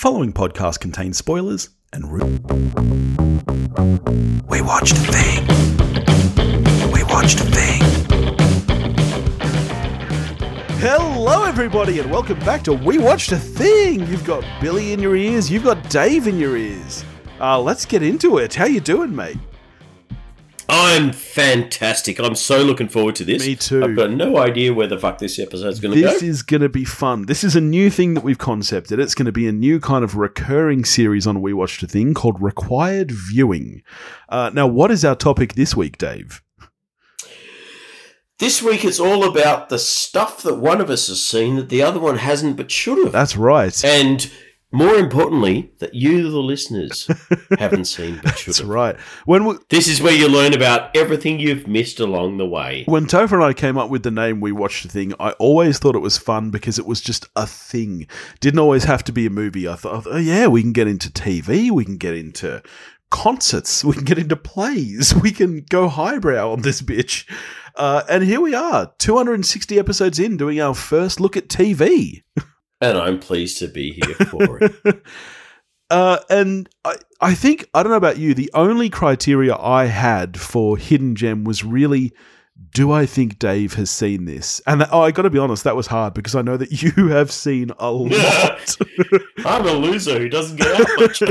following podcast contains spoilers and ru- We watched a thing. We watched a thing. Hello, everybody, and welcome back to We Watched a Thing. You've got Billy in your ears. You've got Dave in your ears. Uh, let's get into it. How you doing, mate? I'm fantastic. I'm so looking forward to this. Me too. I've got no idea where the fuck this episode's going to go. This is going to be fun. This is a new thing that we've concepted. It's going to be a new kind of recurring series on We Watched a Thing called Required Viewing. Uh, now, what is our topic this week, Dave? This week it's all about the stuff that one of us has seen that the other one hasn't but should have. That's right. and more importantly, that you, the listeners, haven't seen but should That's right. When we, This is where you learn about everything you've missed along the way. when Topher and I came up with the name We Watched a Thing, I always thought it was fun because it was just a thing. Didn't always have to be a movie. I thought, oh, yeah, we can get into TV, we can get into concerts, we can get into plays, we can go highbrow on this bitch. Uh, and here we are, 260 episodes in, doing our first look at TV. And I'm pleased to be here for it. Uh, and I, I think, I don't know about you, the only criteria I had for Hidden Gem was really, do I think Dave has seen this? And that, oh, I got to be honest, that was hard because I know that you have seen a lot. I'm a loser who doesn't get out much.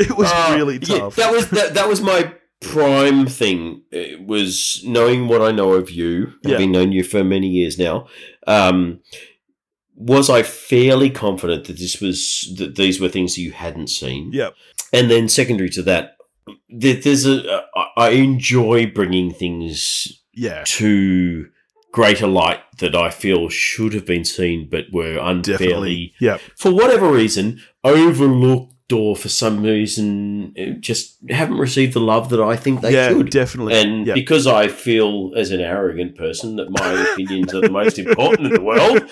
it was Uh, really yeah, tough. that was that, that was my prime thing. It was knowing what I know of you, Yeah. having known you for many years now. Um, was I fairly confident that this was that these were things you hadn't seen? Yep. And then secondary to that, there, there's a I- enjoy bringing things yeah, to greater light that I feel should have been seen but were unfairly. Yep. for whatever reason, overlooked or for some reason just haven't received the love that I think they yeah, should. definitely. And Yep. because I feel, as an arrogant person, that my opinions are the most important in the world,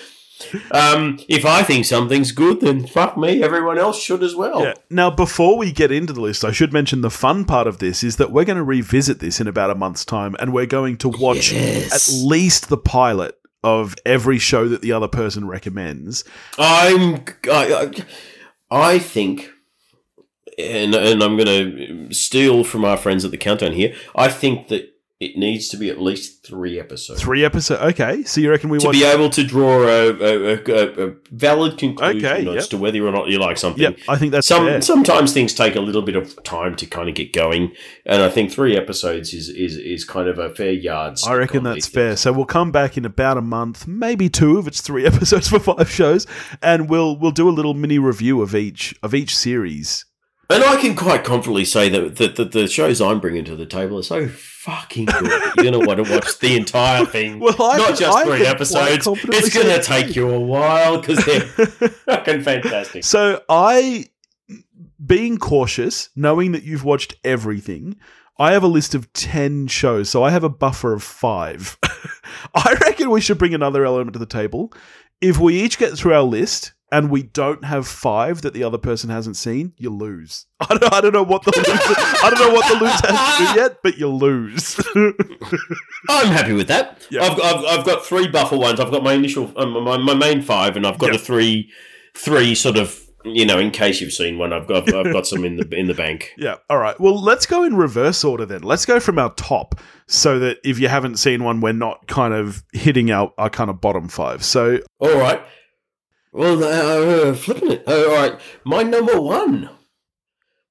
um, if I think something's good, then fuck me, everyone else should as well. Yeah. Now, before we get into the list, I should mention the fun part of this is that we're going to revisit this in about a month's time, and we're going to watch Yes. at least the pilot of every show that the other person recommends. I'm. I, I, I think, and and I'm going to steal from our friends at the countdown here. I think that it needs to be at least three episodes. Three episodes. Okay, so you reckon we to be able to draw a, a, a, a valid conclusion Okay, as yep. to whether or not you like something. Yep, I think that's Some fair. sometimes things take a little bit of time to kind of get going, and I think three episodes is is, is kind of a fair yardstick. I reckon that's fair. things. So we'll come back in about a month, maybe two if it's three episodes for five shows, and we'll we'll do a little mini review of each of each series. And I can quite confidently say that, that, that the shows I'm bringing to the table are so fucking good. You're going to want to watch the entire thing, Well, I not can- just I three episodes. It's gonna take you a while because they're fucking fantastic. So I, being cautious, knowing that you've watched everything, I have a list of 10 shows, so I have a buffer of five. I reckon we should bring another element to the table. If we each get through our list and we don't have five that the other person hasn't seen, you lose. I don't, I don't know what the loser, I don't know what the loser has to do yet, but you lose. I'm happy with that. Yeah. I've, I've, I've got three buffer ones. I've got my initial, um, my, my main five, and I've got Yep. a three, three sort of, you know, in case you've seen one, I've got, I've got some in the in the bank. Yeah. All right. Well, let's go in reverse order then. Let's go from our top so that if you haven't seen one, we're not kind of hitting our, our kind of bottom five. So, All right. Well, uh, flipping it. Uh, all right. My number one.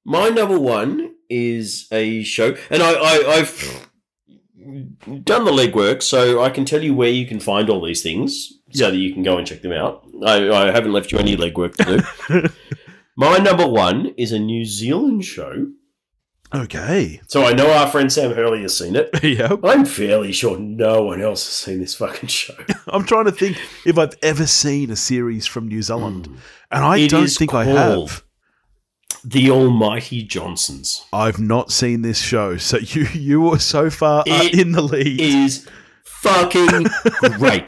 My number one is a show, and I, I, I've done the legwork, so I can tell you where you can find all these things, so that you can go and check them out. I, I haven't left you any legwork to do. My number one is a New Zealand show. Okay. So I know our friend Sam Hurley has seen it. yep. I'm fairly sure no one else has seen this fucking show. I'm trying to think if I've ever seen a series from New Zealand, and I It don't think I have. The Almighty Johnsons. I've not seen this show, so you you were so far It in the lead. is fucking great.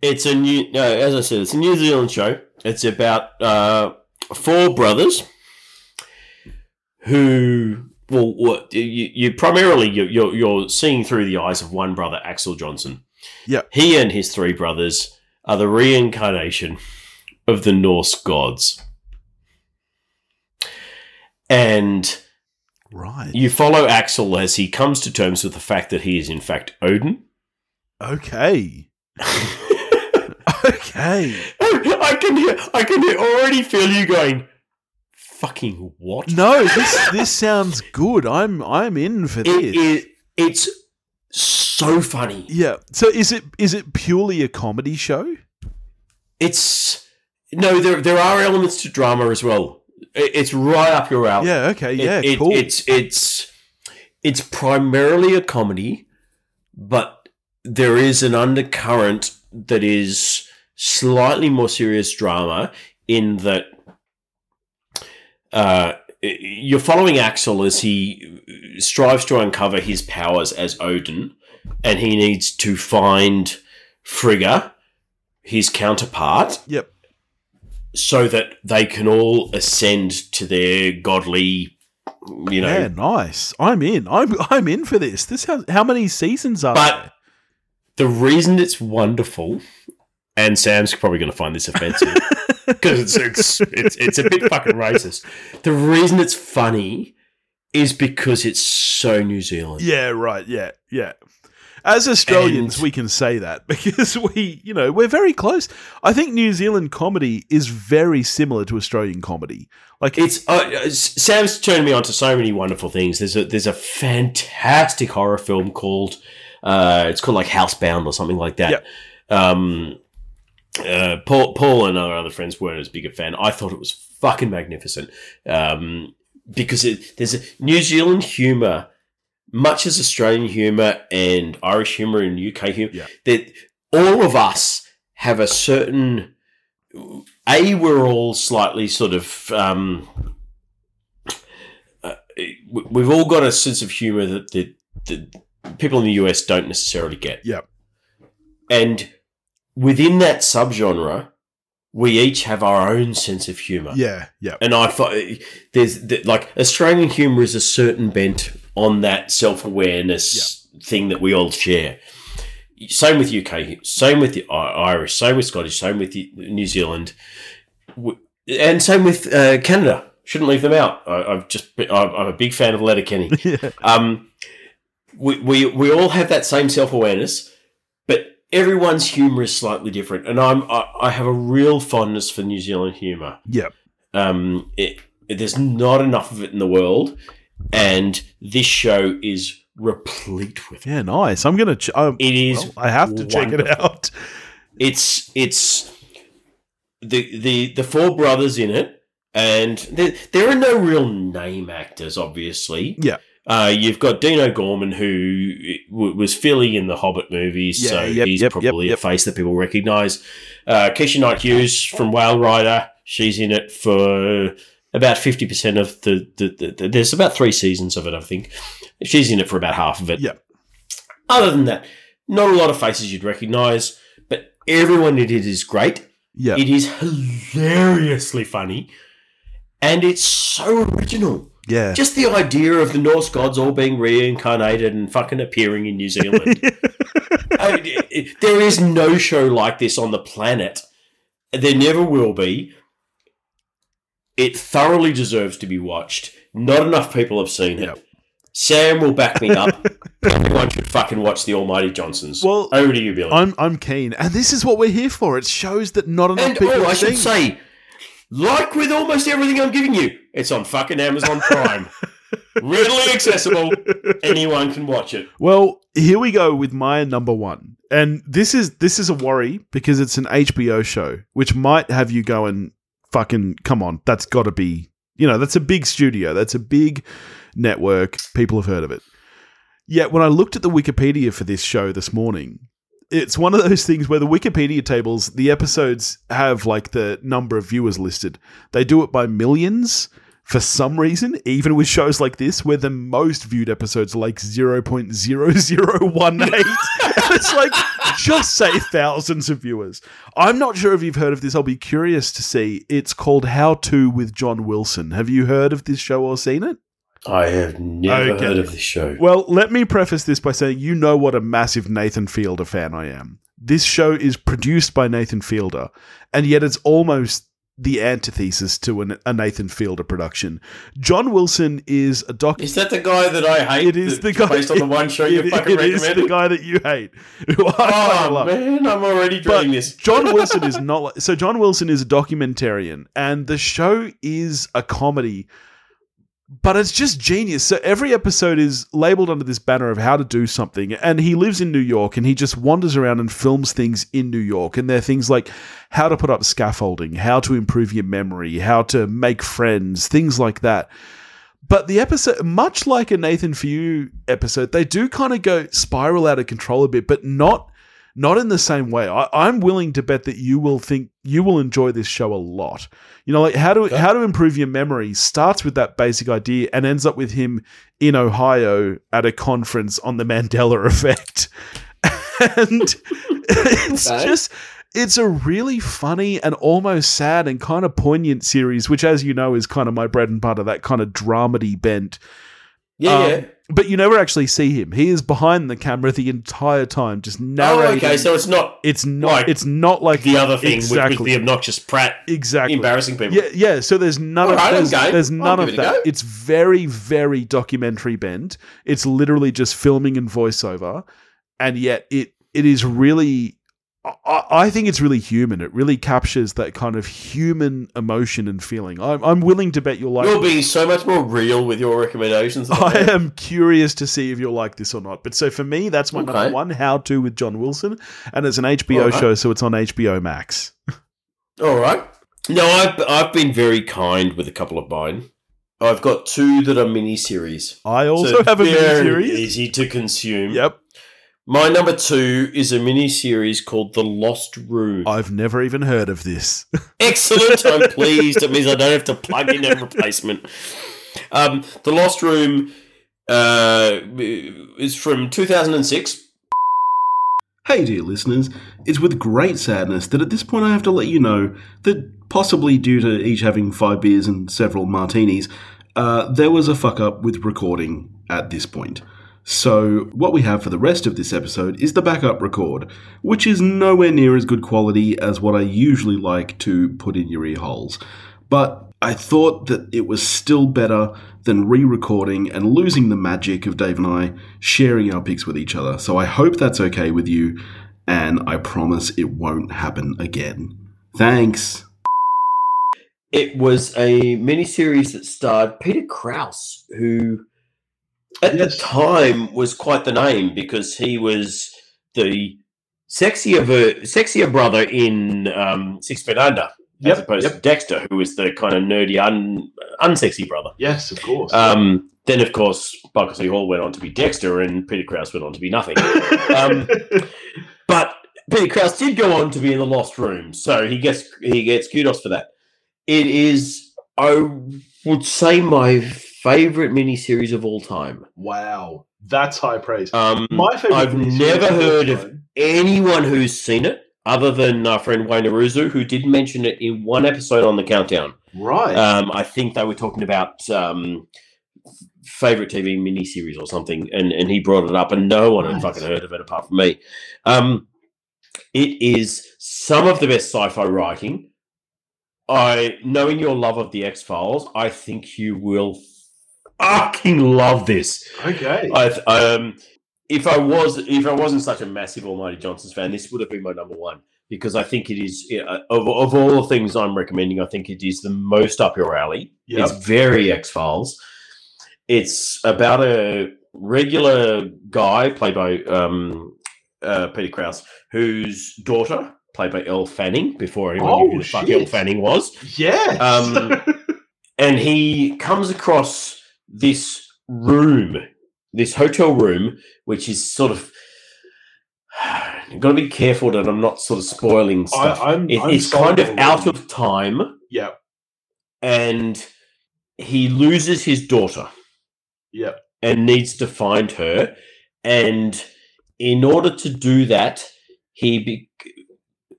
It's a new, no, as I said, it's a New Zealand show. It's about uh, four brothers who, well, what you, you primarily you, you're you're seeing through the eyes of one brother, Axel Johnson. Yeah. he and his three brothers are the reincarnation of the Norse gods. And Right. you follow Axel as he comes to terms with the fact that he is, in fact, Odin. Okay. Okay. I can hear, I can hear, already feel you going, fucking what? No, this this sounds good. I'm I'm in for this. it, it's so funny. yeah. So is it is it purely a comedy show? It's no, there there are elements to drama as well. It, it's right up your alley. Yeah. Okay. Yeah. it- cool. It's it's it's primarily a comedy, but there is an undercurrent that is slightly more serious drama in that uh, you're following Axel as he strives to uncover his powers as Odin, and he needs to find Frigga, his counterpart, Yep. so that they can all ascend to their godly, you know. yeah. Nice. I'm in. I'm I'm in for this. This has, how many seasons are But- there? The reason it's wonderful, and Sam's probably going to find this offensive because it's, it's it's it's a bit fucking racist. The reason it's funny is because it's so New Zealand. Yeah. Right. Yeah. Yeah. As Australians, And- we can say that because we, you know, we're very close. I think New Zealand comedy is very similar to Australian comedy. Like It's uh, Sam's turned me on to so many wonderful things. There's a there's a fantastic horror film called uh, it's called like Housebound or something like that. Yep. Um, uh, Paul Paul and our other friends weren't as big a fan. I thought it was fucking magnificent um, because it, there's a New Zealand humor, much as Australian humor and Irish humor and UK humor. Yeah. That all of us have a certain a we're all slightly sort of um, uh, we- we've all got a sense of humor that, that, that people in the US don't necessarily get. Yep. And within that subgenre, we each have our own sense of humor. yeah. Yeah. And I find there's like Australian humor is a certain bent on that self awareness thing that we all share. Same with UK, same with the Irish, same with Scottish, same with New Zealand, and same with uh, Canada. Shouldn't leave them out. I, I've just I'm I'm a big fan of Letterkenny. yeah. Um, we, we we all have that same self awareness, but everyone's humor is slightly different, and I'm I, I have a real fondness for New Zealand humor. Yeah. Um, it, it- there's not enough of it in the world, and this show is replete with it. Yeah. Nice. I'm gonna. Ch- um, It is. well, I have to check it out. It's it's the the the four brothers in it, and there there are no real name actors, obviously. Yeah. Uh, you've got Dean O'Gorman, who w- was Fili in the Hobbit movies, Yeah, so yep, he's yep, probably yep, a face that people recognise. Uh, Keisha Knight Hughes from Whale Rider, she's in it for about fifty percent of the, the, the, the. There's about three seasons of it, I think. She's in it for about half of it. Yeah. Other than that, not a lot of faces you'd recognise, but everyone in it is great. Yeah. It is hilariously funny, and it's so original. Yeah. Just the idea of the Norse gods all being reincarnated and fucking appearing in New Zealand. I mean, it- it- there is no show like this on the planet. There never will be. It thoroughly deserves to be watched. Not enough people have seen it. Yep. Sam will back me up. Everyone should fucking watch the Almighty Johnsons. Well, over to you, Billy. I'm I'm keen, and this is what we're here for. It shows that not enough and people oh, I should say, like with almost everything I'm giving you, it's on fucking Amazon Prime. Readily accessible. Anyone can watch it. Well, here we go with my number one, and this is this is a worry because it's an HBO show, which might have you going, "Fucking come on, that's got to be." You know, that's a big studio. That's a big network. People have heard of it. Yet when I looked at the Wikipedia for this show this morning, it's one of those things where the Wikipedia tables, the episodes have like the number of viewers listed. They do it by millions for some reason, even with shows like this, where the most viewed episodes are like 0.0018. it's like, just say thousands of viewers. I'm not sure if you've heard of this. I'll be curious to see. It's called How To with John Wilson. Have you heard of this show or seen it? I have never Okay. heard of this show. Well, let me preface this by saying you know what a massive Nathan Fielder fan I am. this show is produced by Nathan Fielder, and yet it's almost the antithesis to an, a Nathan Fielder production. John Wilson is a doc. Is that the guy that I hate? It is that- the guy based on the one show you it- fucking it is recommended. the guy that you hate. Who I Oh love. man, I'm already But dreading this. John Wilson is not like, so. John Wilson is a documentarian, and the show is a comedy, but it's just genius. So every episode is labeled under this banner of how to do something, and he lives in New York, and he just wanders around and films things in New York, and they're things like how to put up scaffolding, how to improve your memory, how to make friends, things like that. But the episode, much like a Nathan For You episode, they do kind of go spiral out of control a bit, but not not in the same way. I, I'm willing to bet that you will think you will enjoy this show a lot. You know, like how to how to improve your memory starts with that basic idea and ends up with him in Ohio at a conference on the Mandela effect. and it's Okay. just it's a really funny and almost sad and kind of poignant series, which, as you know, is kind of my bread and butter. That kind of dramedy bent. Yeah, Um, yeah. But you never actually see him. He is behind the camera the entire time, just narrating. Oh, okay. So it's not it's not. like it's not like the other thing with, exactly with the obnoxious Pratt exactly. embarrassing people. Yeah, yeah. So there's none of Alright, there's, okay. there's none of it that. It's very very documentary bent. It's literally just filming and voiceover, and yet it it is really. I, I think it's really human. It really captures that kind of human emotion and feeling. I'm, I'm willing to bet you'll like. It. You're being so much more real with your recommendations. I am. am curious to see if you'll like this or not. But so for me, that's my Okay. number one how to with John Wilson, and it's an HBO Alright. show, so it's on HBO Max. All right. No, I've I've been very kind with a couple of mine. I've got two that are miniseries. I also So have a very miniseries. Easy to consume. Yep, My number two is a mini series called The Lost Room. I've never even heard of this. Excellent. I'm pleased. It means I don't have to plug in a replacement. Um, the Lost Room uh, is from 2006. Hey, dear listeners, it's with great sadness that at this point I have to let you know that possibly due to each having five beers and several martinis, uh, there was a fuck up with recording at this point. So, what we have for the rest of this episode is the backup record, which is nowhere near as good quality as what I usually like to put in your ear holes. But I thought that it was still better than re recording and losing the magic of Dave and I sharing our picks with each other. So I hope that's okay with you, and I promise it won't happen again. Thanks. It was a miniseries that starred Peter Krause, who at Yes. the time was quite the name because he was the sexier ver- sexier brother in um, Six Feet Under, Yep, as opposed yep. to Dexter, who was the kind of nerdy, un- unsexy brother. Yes, of course. Um, then, of course, Michael C. Hall went on to be Dexter, and Peter Krause went on to be nothing. um, but Peter Krause did go on to be in the Lost Room, so he gets he gets kudos for that. It is, I would say, my favorite miniseries of all time. wow, that's high praise. Um, My favorite. I've never heard of anyone who's seen it, other than our friend Wayne Aruzu, who did mention it in one episode on the countdown. Right. Um, I think they were talking about um, favorite TV miniseries or something, and, and he brought it up, and no one had fucking heard of it apart from me. Um, it is some of the best sci-fi writing. I, knowing your love of the X Files, I think you will fucking love this. okay. I um, if I was if I wasn't such a massive Almighty Johnson's fan, this would have been my number one because I think it is uh, of of all the things I'm recommending, I think it is the most up your alley. Yep. It's very X Files. It's about a regular guy played by um, uh, Peter Krause, whose daughter played by Elle Fanning. Before anyone Oh, knew who the fuck. Elle Fanning was, Yeah. um, and he comes across this room, this hotel room, which is sort of. Got to be careful that I'm not sort of spoiling stuff. I, I'm, It- it's kind of out of time, Yeah. and he loses his daughter Yeah. and needs to find her. And in order to do that, he be-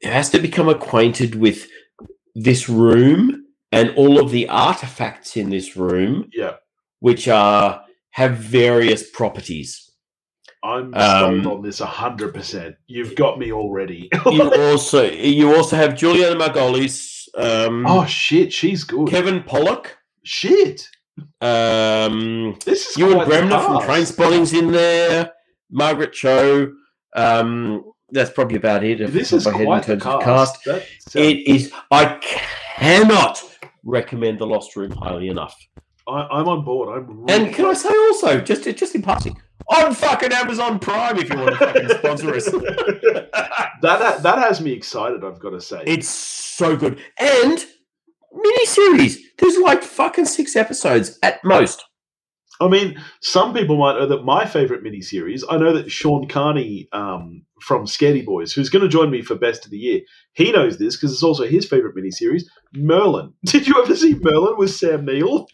has to become acquainted with this room and all of the artifacts in this room, Yeah. Which are have various properties. I'm Um, sold on this hundred percent. You've got me already. you also you also have Julianna Margulies, um, oh shit, she's good. Kevin Pollak, shit, um, this is Ewan Bremner from cast. Trainspotting's in there. Margaret Cho. Um, that's probably about it. This is of my head in quite the terms of cast. Sounds- It is. I cannot recommend the Lost Room highly enough. I, I'm on board. I'm really And can I say also, just just in passing, on fucking Amazon Prime if you want to fucking sponsor us. that that has me excited. I've got to say. It's so good. And miniseries. There's like fucking six episodes at most. I mean, some people might know that my favorite miniseries. I know that Sean Carney um, from Scaredy Boys, who's going to join me for Best of the Year, he knows this because it's also his favorite miniseries. Merlin. Did you ever see Merlin with Sam Neill?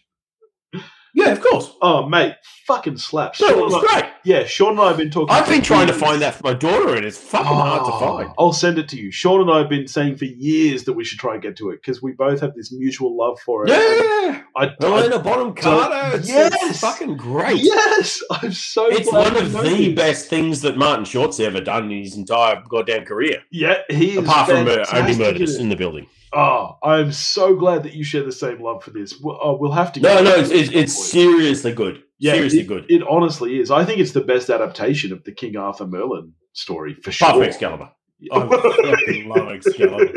Yeah, of course. Oh, mate, fucking slaps. No, it was I- great. yeah, Sean and I have been talking. I've been trying to find that for my daughter, and it's fucking hard to Oh, find. I'll send it to you. Sean and I have been saying for years that we should try and get to it because we both have this mutual love for it. Yeah, I, I, Helena Bonham Carter. It's, Yes! it's fucking great. yes, I'm so. It's one of the best things that Martin Short's ever done in his entire goddamn career, Yeah, he is. apart from uh, only murders in the building. Oh, I'm so glad that you share the same love for this. We'll, oh, we'll have to. No, no, it's, it's, it's seriously good. Yeah, seriously it, good. It honestly is. I think it's the best adaptation of the King Arthur Merlin story for sure. From Excalibur. I fucking love Excalibur.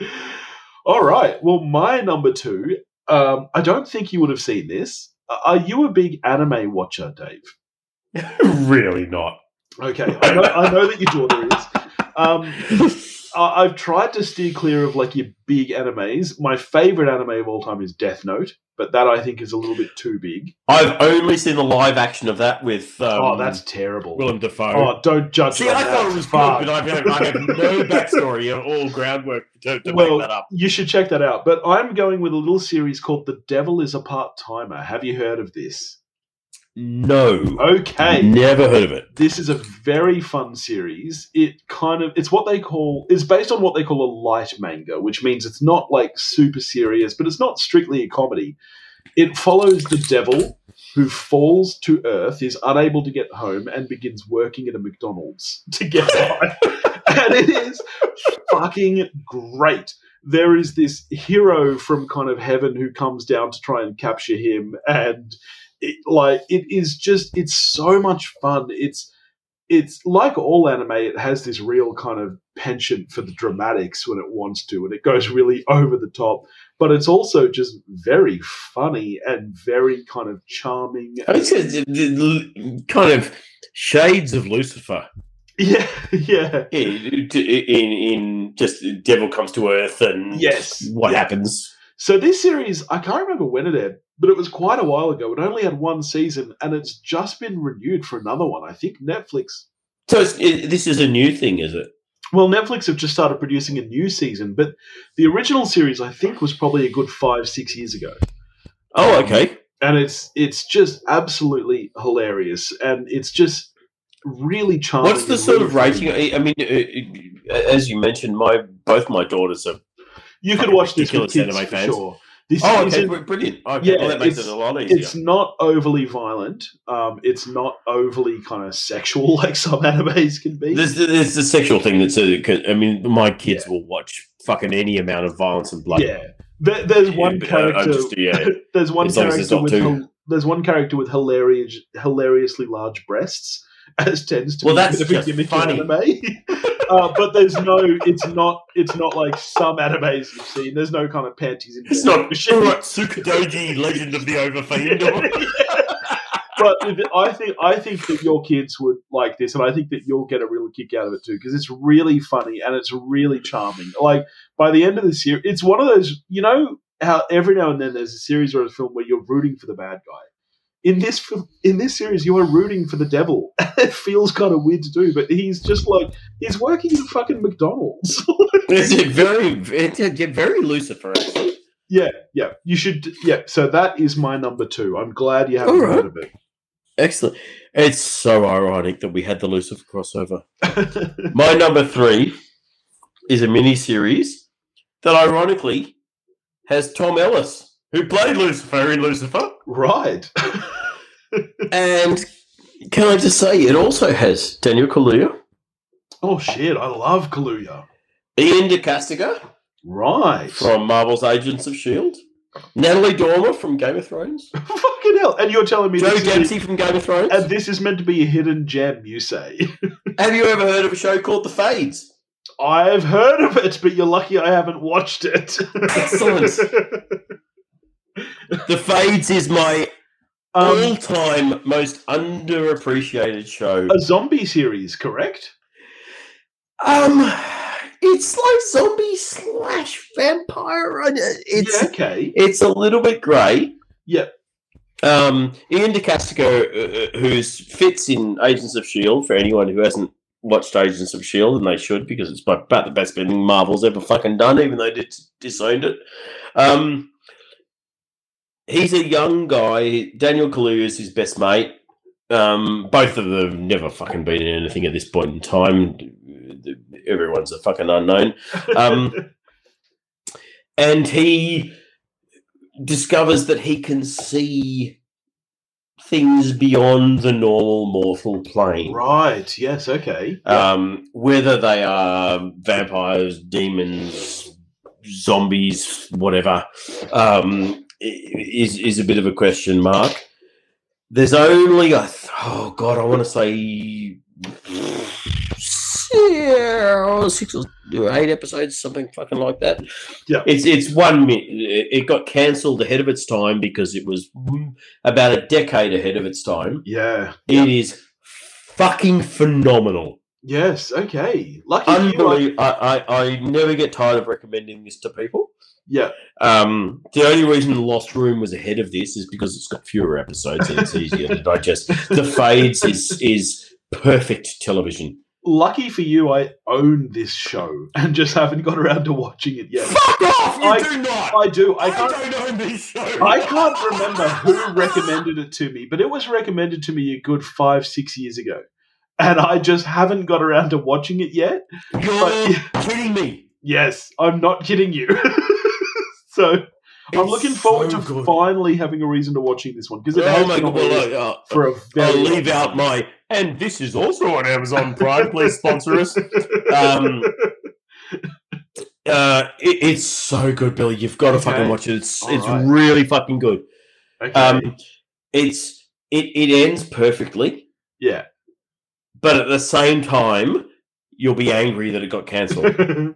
All right. Well, my number two. Um, I don't think you would have seen this. Are you a big anime watcher, Dave? really not. Okay, I know, I know that your daughter is. Um, I've tried to steer clear of like your big animes. My favorite anime of all time is Death Note, but that I think is a little bit too big. I've only seen the live action of that with um, oh, that's terrible. Willem Dafoe. Oh, don't judge. See, on I that. thought it was Fuck. good, but I have, I have no backstory or all groundwork to, to Well, back that up. You should check that out. But I'm going with a little series called The Devil is a Part Timer. Have you heard of this? No. Okay. Never heard of it. This is a very fun series. It kind of it's what they call it's based on what they call a light manga, which means it's not like super serious, but it's not strictly a comedy. It follows the devil who falls to earth, is unable to get home, and begins working at a McDonald's to get by. and it is fucking great. There is this hero from kind of heaven who comes down to try and capture him, and it, like it is just it's so much fun. It's it's like all anime. It has this real kind of penchant for the dramatics when it wants to, and it goes really over the top. But it's also just very funny and very kind of charming. It's, it's kind of shades of Lucifer Yeah, yeah. in, in, in just devil comes to earth and Yes. what Yeah. happens. So this series, I can't remember when it aired, but it was quite a while ago. It only had one season, and it's just been renewed for another one. I think Netflix. So it's, it, this is a new thing, is it? Well, Netflix have just started producing a new season, but the original series, I think, was probably a good five, six years ago. Oh, okay. and it's it's just absolutely hilarious, and it's just really charming. What's the sort really of rating? I mean, uh, uh, as you mentioned, my both my daughters are. You could watch this with kids anime for fans. sure. This Oh, okay, brilliant. Okay, Yeah, well, that makes it's- it a lot easier. it's not overly violent. Um, it's not overly kind of sexual like some animes can be. There's, there's the sexual thing that's. A, I mean, my kids will watch fucking any amount of violence and blood. yeah, there, there's one but, uh, character. just- yeah. there's one As long as it's character with too- there's one character with hilarious, hilariously large breasts, as tends to Well, be a that's just funny. anime. uh, but there's no, it's not, it's not like some animes you've seen. There's no kind of panties in It's there. not right, Tsukudoji, Legend of the Overfiend. but I think I think that your kids would like this, and I think that you'll get a real kick out of it too because it's really funny and it's really charming. Like by the end of the series, it's one of those you know how every now and then there's a series or a film where you're rooting for the bad guy. In this in this series, you are rooting for the devil. it feels kind of weird to do, but he's just like he's working in fucking McDonald's. it's very, it's yeah, very Lucifer. Actually. yeah, yeah. You should. Yeah. So that is my number two. I'm glad you haven't right. heard of it. Excellent. It's so ironic that we had the Lucifer crossover. My number three is a mini series that ironically has Tom Ellis, who played Lucifer in Lucifer, right. And Can I just say, it also has Daniel Kaluuya, Oh shit! I love Kaluuya. Iain De Caestecker Right. from Marvel's Agents of S.H.I.E.L.D., Natalie Dormer from Game of Thrones, Fucking hell! And you're telling me Joe this is, from Game of Thrones. and this is meant to be a hidden gem? You say? Have you ever heard of a show called The Fades? I've heard of it, but you're lucky I haven't watched it. Excellent. The Fades is my um, all-time most underappreciated show. a zombie series, correct? Um, it's like zombie slash vampire. It's yeah, okay. it's a little bit grey. Yep. Um, Iain De Caestecker, uh, who fits in Agents of Shield, for anyone who hasn't watched Agents of Shield, and they should because it's about the best thing Marvel's ever fucking done, even though they disowned it. Um, he's a young guy. Daniel Kaluuya is his best mate. Um, both of them have never fucking been in anything at this point in time. Everyone's a fucking unknown. Um, and he discovers that he can see things beyond the normal mortal plane. right. Yes. Okay. Um, whether they are vampires, demons, zombies, whatever, um, is is a bit of a question mark. There's only a oh god, I want to say yeah, six or eight episodes, something fucking like that. Yeah. it's it's one minute. It got cancelled ahead of its time because it was about a decade ahead of its time. Yeah. It is fucking phenomenal. Yes. Okay. Lucky I, I, I never get tired of recommending this to people. Yeah. Um, the only reason Lost Room was ahead of this is because it's got fewer episodes and it's easier to digest. The Fades is is perfect television. Lucky for you, I own this show and just haven't got around to watching it yet. Fuck off! You I- do not. I do. I I, can't. don't own this show. I can't remember who recommended it to me, but it was recommended to me a good five, six years ago. And I just haven't got around to watching it yet. You're kidding me. Yes, I'm not kidding you. so I'm looking forward so to good. finally having a reason to watching this one because it Oh has been god! on the list Well, uh, for a very I'll leave out my. And this is also on Amazon Prime. Please sponsor us. Um, uh, it, it's so good, Billy. You've got to Okay. fucking watch it. It's All it's right. really fucking good. okay. Um, it's it it ends perfectly, yeah. but at the same time, you'll be angry that it got cancelled.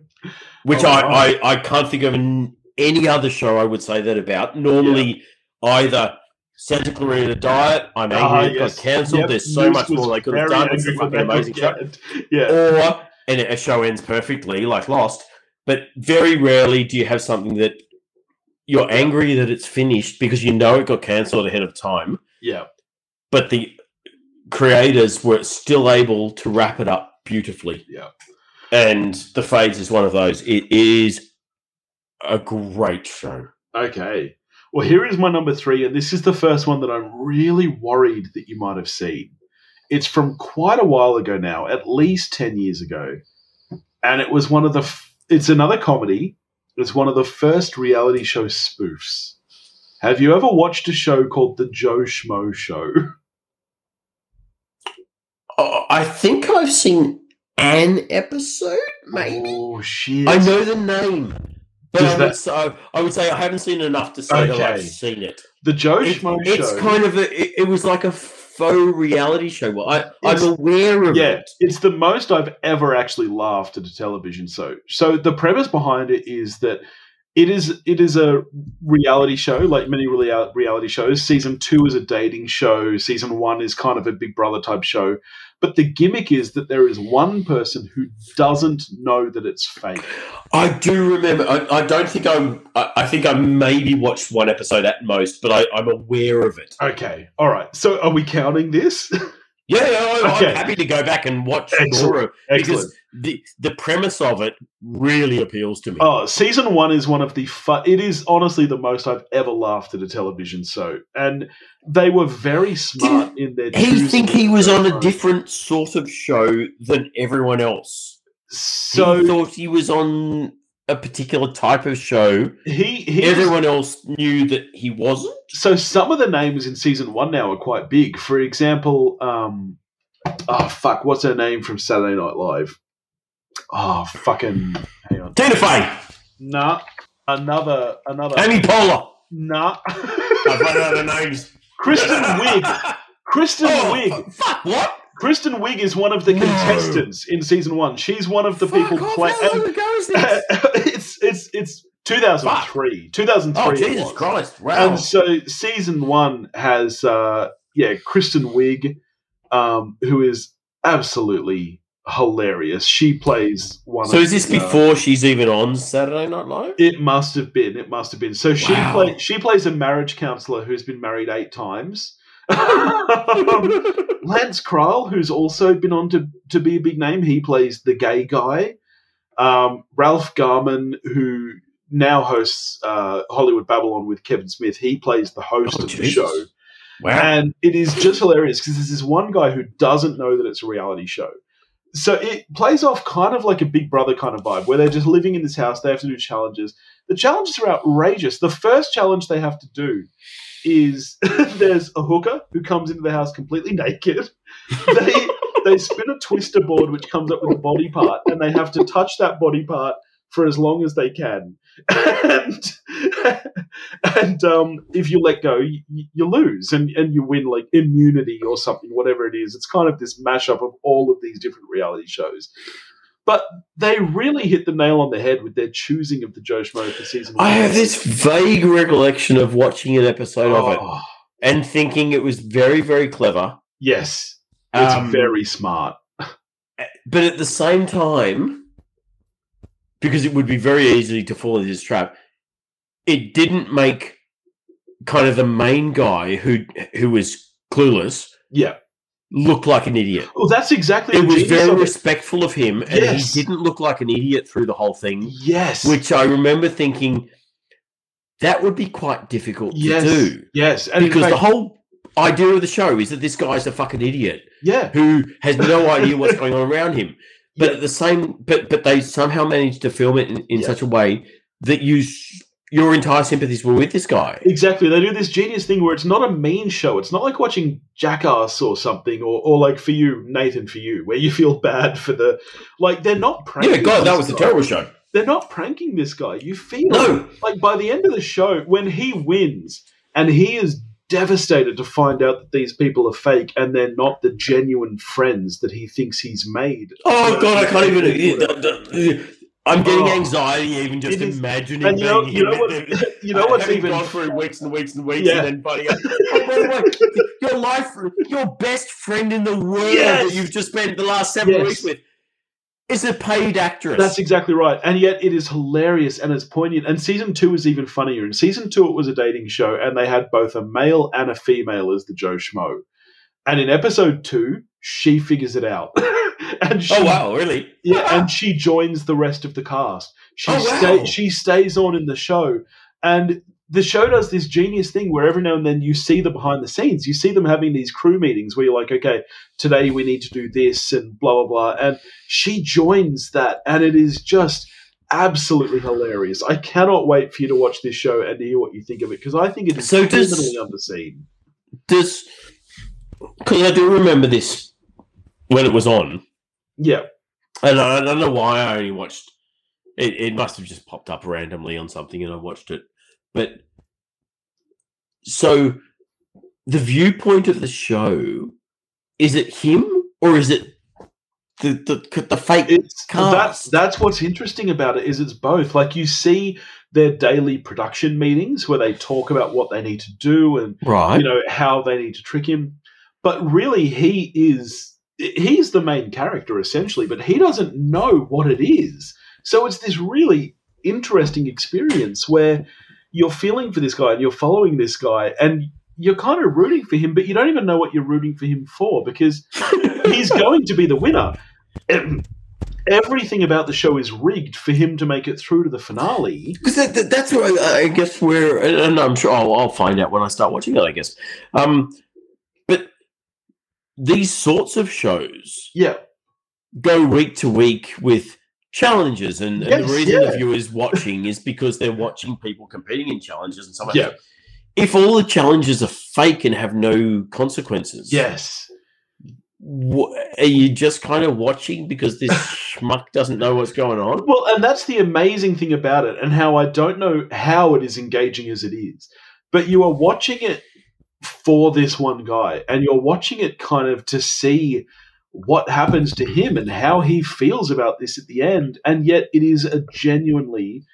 Which Oh, I. I I can't think of an, any other show I would say that about. Normally, either Santa Clarita Diet, I'm angry Ah, it yes. got cancelled. Yep, Their so Moose much more they could have done. It's a fucking amazing show. Yeah. Or and a show ends perfectly, like Lost. But very rarely do you have something that you're angry that it's finished because you know it got cancelled ahead of time, Yeah. but the creators were still able to wrap it up beautifully. Yeah. And The Fades is one of those. It is a great show. Okay. Well, here is my number three, and this is the first one that I'm really worried that you might have seen. It's from quite a while ago now, at least 10 years ago. And it was one of the, f- it's another comedy. It's one of the first reality show spoofs. Have you ever watched a show called The Joe Schmo Show? Oh, I think I've seen an episode, maybe. Oh, shit. I know the name. But I, that- would say, I would say I haven't seen enough to say that I've seen it. The Joe It- Schmo it's Show. kind of a, it, it was like a faux reality show. Well, I, It's- I'm aware of Yeah, it. it's the most I've ever actually laughed at a television show. So the premise behind it is that it is it is a reality show, like many reality shows. Season two is a dating show. Season one is kind of a Big Brother type show. But the gimmick is that there is one person who doesn't know that it's fake. I do remember. I, I don't think I'm. I, I think I maybe watched one episode at most, but I, I'm aware of it. Okay, all right. So are we counting this? Yeah, I, Okay. I'm happy to go back and watch Excellent. because the the premise of it really appeals to me. Oh, season one is one of the fun. It is honestly the most I've ever laughed at a television show, and they were very smart in their. he think he was on a different sort of show than everyone else. So he thought he was on a particular type of show. He, he Everyone else knew that he wasn't. so some of the names in season one now are quite big. For example, um, oh fuck, what's her name from Saturday Night Live? Oh fucking, hang on, Tina Fey, nah, another, another, Amy Poehler. nah, I've run out of names. Kristen Wiig, Kristen Oh, Wiig, Fuck what? Kristen Wiig is one of the No. contestants in season one. She's one of the people Fuck off, play. How long ago is this? it's it's it's 2003, 2003. oh Jesus was. Christ! Wow. And so season one has uh yeah, Kristen Wiig, um, who is absolutely hilarious. She plays one So of is this the, uh, before she's even on Saturday Night Live? it must have been. It must have been. So she Wow. play, she plays a marriage counselor who's been married eight times. Um, Lance Krall, who's also been on to, to be a big name, he plays the gay guy. Um, Ralph Garman, who now hosts uh, Hollywood Babylon with Kevin Smith, he plays the host Oh, of the show. Wow. And it is just hilarious because there's this one guy who doesn't know that it's a reality show. So it plays off kind of like a Big Brother kind of vibe where they're just living in this house. They have to do challenges. The challenges are outrageous. The first challenge they have to do is there's a hooker who comes into the house completely naked. They they spin a twister board which comes up with a body part, and they have to touch that body part for as long as they can. And and um, if you let go, you, you lose, and and you win like immunity or something, whatever it is. It's kind of this mashup of all of these different reality shows. But they really hit the nail on the head with their choosing of the Joe Schmo for season one. I have this vague recollection of watching an episode of it Oh, and thinking it was very, very clever. Yes, it's Um, very smart. But at the same time, because it would be very easy to fall into this trap, it didn't make kind of the main guy who who was clueless Yeah. Look like an idiot. Well, that's exactly It was very respectful of him, and Yes. he didn't look like an idiot through the whole thing. Yes. Which I remember thinking that would be quite difficult yes. to do Yes. And because the whole idea of the show is that this guy's a fucking idiot yeah. who has no idea what's going on around him. But at the same, but but they somehow managed to film it in, in Yeah. such a way that you your entire sympathies were with this guy. Exactly. They do this genius thing where it's not a mean show. It's not like watching Jackass or something, or, or like for you, Nathan, for you, where you feel bad for the. Like, they're not pranking. Yeah, God, that was a terrible show. They're not pranking this guy. You feel. No, Like, by the end of the show, when he wins and he is devastated to find out that these people are fake and they're not the genuine friends that he thinks he's made. oh God, I can't even. I'm getting Oh. anxiety even just is- imagining. And you know, being you know what? then- You know what's even gone through weeks and weeks and weeks, Yeah. and then buddy, oh, way, your life, your best friend in the world Yes. that you've just spent the last seven Yes. weeks with is a paid actress. That's exactly right. And yet it is hilarious and it's poignant. And season two is even funnier. In season two, it was a dating show, and they had both a male and a female as the Joe Schmo. And in episode two, she figures it out. and oh, she, oh wow, really? yeah, and she joins the rest of the cast. She Oh, wow. she stays on in the show, and the show does this genius thing where every now and then you see the behind the scenes. You see them having these crew meetings where you're like, okay, today we need to do this and blah blah blah, and she joins that, and it is just absolutely hilarious. I cannot wait for you to watch this show and to hear what you think of it because I think it is So does- underseen. Does because I do remember this when it was on, Yeah, and I, I don't know why I only watched. It, it must have just popped up randomly on something, and I watched it. But so the viewpoint of the show is it him or is it the the the fake? it's Cast. that's that's what's interesting about it is it's both. Like you see their daily production meetings where they talk about what they need to do and right. you know how they need to trick him, but really he is he's the main character essentially, but he doesn't know what it is. So it's this really interesting experience where you're feeling for this guy and you're following this guy and you're kind of rooting for him, but you don't even know what you're rooting for him for because he's going to be the winner. Everything about the show is rigged for him to make it through to the finale. Because that, that, that's where I, I guess where, and, I'm sure I'll, I'll find out when I start watching it. I guess, um, these sorts of shows Yeah, go week to week with challenges, and, and the reason yeah. the viewers watching is because they're watching people competing in challenges and so on. Yeah. If all the challenges are fake and have no consequences, Yes. wh- are you just kind of watching because this schmuck doesn't know what's going on? Well, and that's the amazing thing about it, and how I don't know how it is engaging as it is, but you are watching it for this one guy, and you're watching it kind of to see what happens to him and how he feels about this at the end, and yet it is a genuinely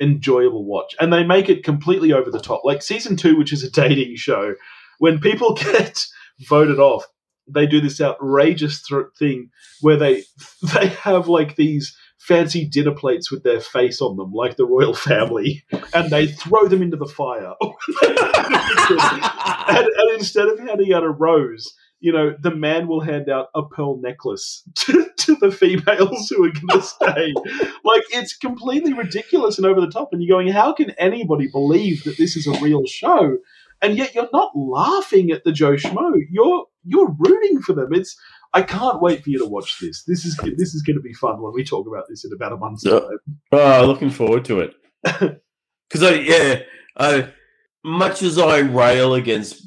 enjoyable watch, and they make it completely over the top. Like season two, which is a dating show, when people get voted off, they do this outrageous th- thing where they they have like these fancy dinner plates with their face on them, like the royal family, and they throw them into the fire. and, and instead of handing out a rose, you know, the man will hand out a pearl necklace to, to the females who are going to stay. like, it's completely ridiculous and over the top. And you're going, how can anybody believe that this is a real show? And yet you're not laughing at the Joe Schmo. You're you're rooting for them. It's I can't wait for you to watch this. This is this is going to be fun when we talk about this in about a month's time. Oh, looking forward to it. Because I, yeah, I, much as I rail against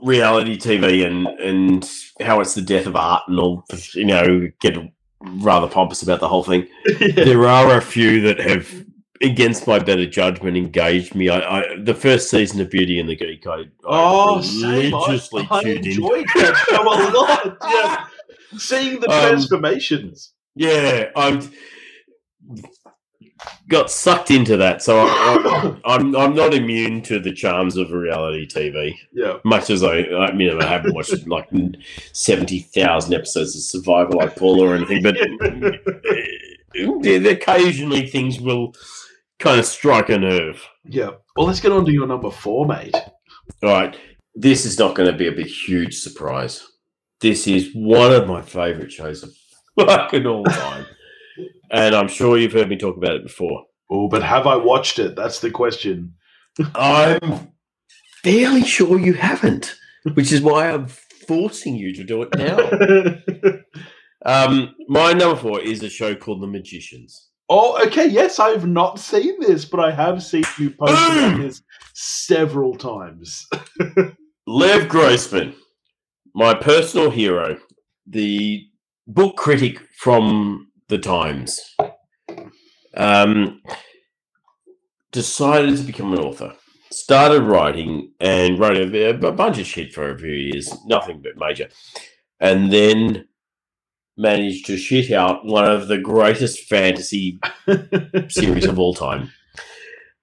reality TV and and how it's the death of art and all, you know, get rather pompous about the whole thing. Yeah. There are a few that have, against my better judgment, engaged me. I, I the first season of Beauty and the Geek, I, Oh, I. I, religiously I tuned in. enjoyed that show a lot. Yeah. Seeing the Um, transformations. Yeah, I'm got sucked into that, so I, I, I'm I'm not immune to the charms of reality TV. Yeah. Much as I, I mean, I haven't watched like seventy thousand episodes of Survivor like Paula or anything, but uh, occasionally things will kind of strike a nerve. Yeah. Well, let's get on to your number four, mate. All right, this is not going to be a big, huge surprise. This is one of my favourite shows of fucking all time, and I'm sure you've heard me talk about it before. Oh, but have I watched it? That's the question. I'm fairly sure you haven't, which is why I'm forcing you to do it now. Um, my number four is a show called The Magicians. oh, okay. Yes, I've not seen this, but I have seen you post about this several times. Lev Grossman, my personal hero, the book critic from the Times, um, decided to become an author. Started writing and wrote a, a bunch of shit for a few years, nothing but major, and then managed to shit out one of the greatest fantasy series of all time.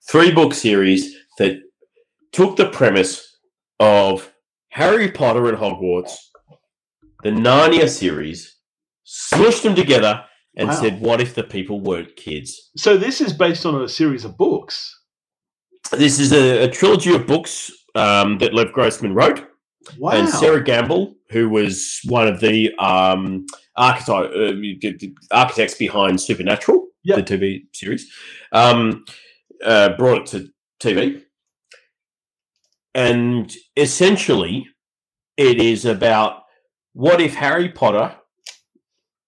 Three book series that took the premise of Harry Potter and Hogwarts, the Narnia series, smushed them together, and Wow. said, What if the people weren't kids? so this is based on a series of books. This is a, a trilogy of books um, that Lev Grossman wrote. Wow. And Sera Gamble, who was one of the um, archetype, uh, architects behind Supernatural, Yep. the TV series, um, uh, brought it to TV. And essentially, it is about what if Harry Potter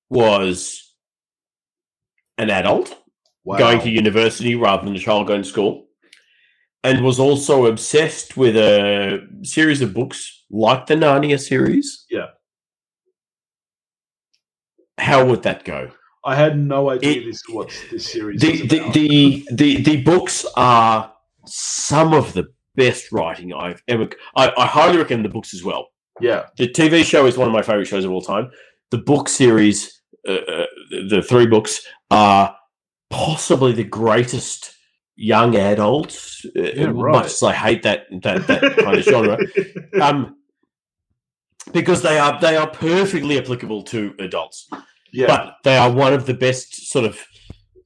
was an adult wow. going to university rather than a child going to school, and was also obsessed with a series of books like the Narnia series. Yeah. How would that go? I had no idea It- this what this series The was the, the the the books are some of the best writing I've ever. I, I highly recommend the books as well. yeah. The TV show is one of my favorite shows of all time. The book series, uh, uh, the three books, are possibly the greatest young adults. Uh, Yeah, right. Much as I hate that that, that kind of genre, um, because they are they are perfectly applicable to adults, yeah. but they are one of the best sort of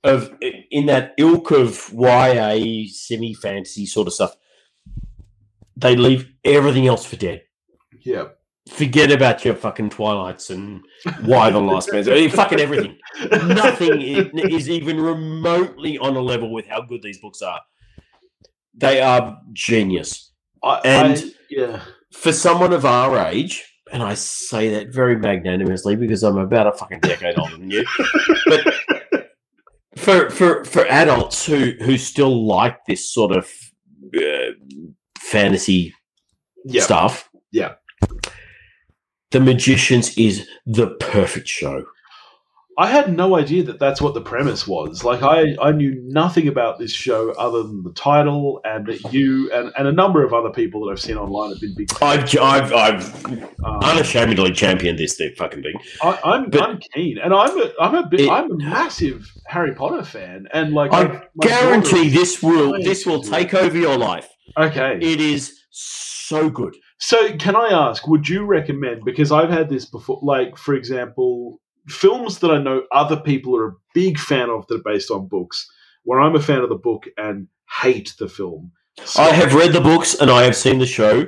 of in that ilk of YA semi fantasy sort of stuff. They leave everything else for dead yeah. forget about your fucking Twilights and Y: The Last Man. Fucking everything. Nothing is even remotely on a level with how good these books are. They are genius I, and- I- yeah. for someone of our age. And I say that very magnanimously because I'm about a fucking decade older than you. But for for for adults who who still like this sort of uh, fantasy Yeah. stuff. Yeah. The Magicians is the perfect show. I had no idea that that's what the premise was. Like, I, I knew nothing about this show other than the title and that you and, and a number of other people that I've seen online have been big. I've I've, I've Um, unashamedly championed this thing fucking thing. I, I'm but- I'm keen, and I'm a I'm a bit It- I'm a massive Harry Potter fan, and like I guarantee this will this will take over your life. Okay, It is so good. So, can I ask, would you recommend, because I've had this before, like, for example, films that I know other people are a big fan of that are based on books, where I'm a fan of the book and hate the film. So- I have read the books and I have seen the show,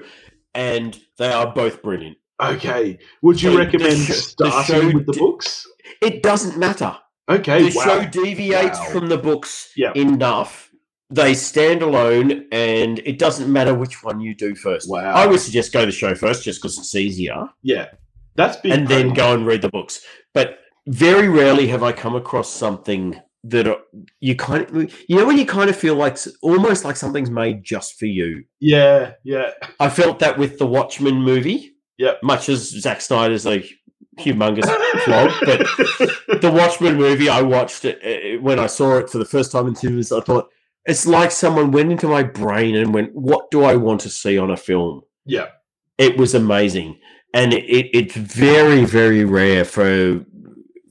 and they are both brilliant. Okay. Would you So the recommend the starting show with the di- books? It doesn't matter. Okay. the wow. show deviates Wow. from the books Yeah. enough. They stand alone, and it doesn't matter which one you do first. Wow. I would suggest go the show first, just because it's easier, Yeah. That's big. and then go and read the books. But very rarely have I come across something that you kind of, you know, when you kind of feel like almost like something's made just for you. Yeah. Yeah. I felt that with the Watchmen movie. Yeah. Much as Zack Snyder's a humongous flog, but the Watchmen movie, I watched it uh, when I saw it for the first time in cinemas. I thought it's like someone went into my brain and went, "What do I want to see on a film?" yeah. It was amazing, and it, it, it's very, very rare for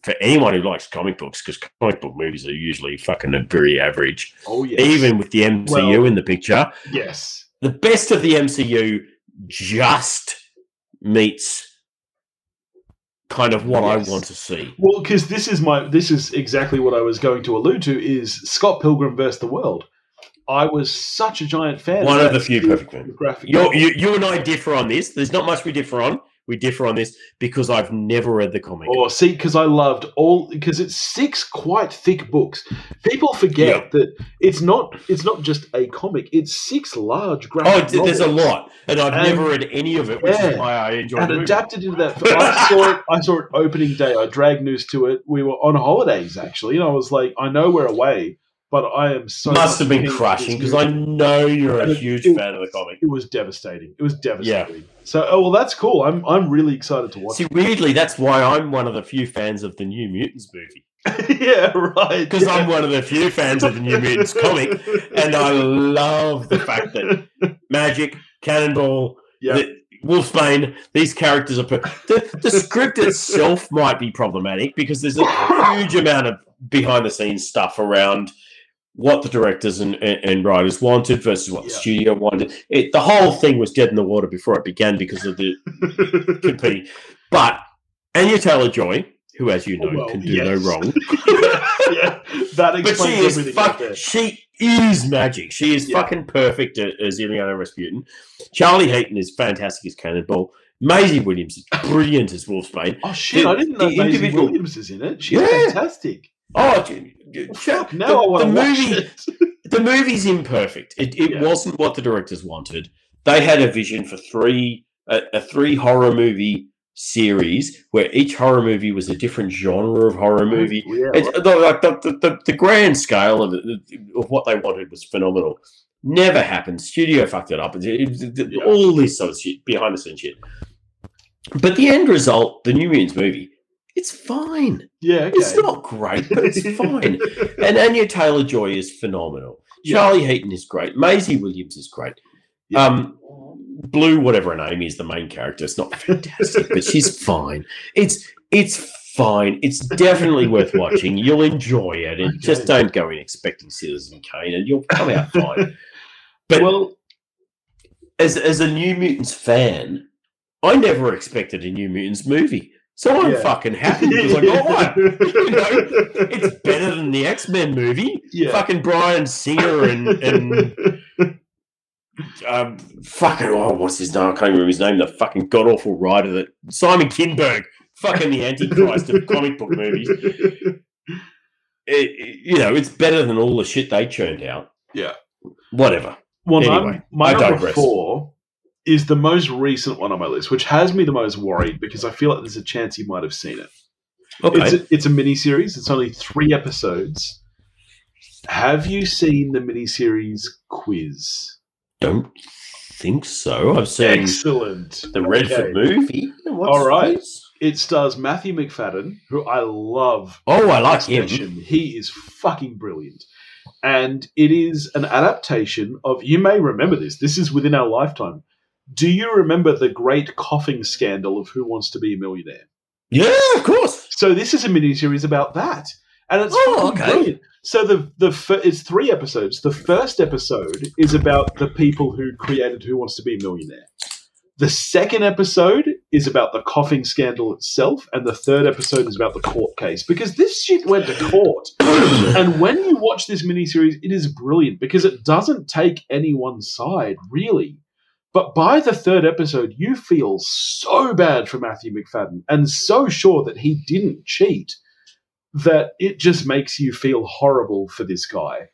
for anyone who likes comic books because comic book movies are usually fucking very average. Oh, yes. Even with the MCU Well- in the picture, Yes. the best of the MCU just meets kind of what Yes. I want to see. Well, because this is my this is exactly what I was going to allude to is Scott Pilgrim versus the World. I was such a giant fan. One of that the few perfect films. You're, you, you and I differ on this. There's not much we differ on. We differ on this because I've never read the comic. Or see, because I loved all because it's six quite thick books. People forget Yeah. that it's not it's not just a comic; it's six large graphic. Oh, th- there's a lot, and I've And- never read any of it, which Yeah. is why I enjoy And adapted into that. I saw it. I saw it opening day. I dragged news to it. We were on holidays actually, and I was like, I know we're away, but I am so Must have been crushing because I know you're And a huge it- fan of the comic. it was devastating. It was devastating. Yeah. So, oh well, that's cool. I'm I'm really excited to watch. See, weirdly, that's why I'm one of the few fans of the New Mutants movie yeah, right. because I'm one of the few fans of the New Mutants comic, and I love the fact that Magik, Cannonball, yeah, the, Wolfsbane, these characters are. Per- the, the script itself might be problematic because there's a huge amount of behind the scenes stuff around what the directors and, and, and writers wanted versus what the studio wanted. It, the whole thing was dead in the water before it began because of the competing. But Anya Taylor Joy, who, as you know, Well, can do yes. no wrong, yeah, that but she explains is everything. fuck, she is magic. She is Yeah. fucking perfect as Illyana Rasputin. Charlie Heaton is fantastic as Cannonball. Maisie Williams is brilliant as Wolfsbane. Oh shit! the- I didn't know Maisie individual- Williams is in it. She's Yeah. fantastic. Oh, Fuck! the- Now I want to the watch movie. it. The movie's imperfect. It, it Yeah. wasn't what the directors wanted. They had a vision for three a, a three horror movie series where each horror movie was a different genre of horror mm, movie. Yeah, It's, the, like the, the, the, grand scale of, it, of what they wanted was phenomenal. Never happened. Studio fucked it up. It- it- Yeah. All this sort of shit, behind the scenes shit. But the end result, the New Mutants movie, it's fine. yeah. Okay. It's not great, but it's fine. And Anya Taylor Joy is phenomenal. Yeah. Charlie Heaton is great. Maisie Williams is great. Yeah. Um, Blu, whatever her name is, the main character, it's not fantastic, but she's fine. It's it's fine. It's definitely worth watching. You'll enjoy it. And Just don't go in expecting Citizen Kane, and you'll come out fine. But well, as as a New Mutants fan, I never expected a New Mutants movie, so I'm Yeah. fucking happy because I got one. You know, It's better than the X Men movie. Yeah. Fucking Bryan Singer and and um, fucking oh, what's his name? I can't remember his name. The fucking god awful writer that Simon Kinberg, fucking the Antichrist of comic book movies. It- it- you know, it's better than all the shit they churned out. Yeah. Whatever. Well, Anyway, num- my I number digress. four is the most recent one on my list, which has me the most worried because I feel like there's a chance you might have seen it. Okay. It's a, it's a mini series. It's only three episodes, Have you seen the mini series Quiz? Don't think so. I've seen Excellent. the Redford Okay. movie. What's All right. It stars Matthew Macfadyen, who I love. Oh, I like him. He is fucking brilliant. And it is an adaptation of, you may remember this, this is within our lifetime. Do you remember the great coughing scandal of Who Wants to Be a Millionaire? Yeah, of course. So this is a miniseries about that, and it's Oh, okay. brilliant. So the the fir- it's three episodes. The first episode is about the people who created Who Wants to Be a Millionaire. The second episode is about the coughing scandal itself, and the third episode is about the court case because this shit went to court. and when you watch this miniseries, it is brilliant because it doesn't take anyone's side really. But by the third episode, you feel so bad for Matthew Macfadyen and so sure that he didn't cheat that it just makes you feel horrible for this guy.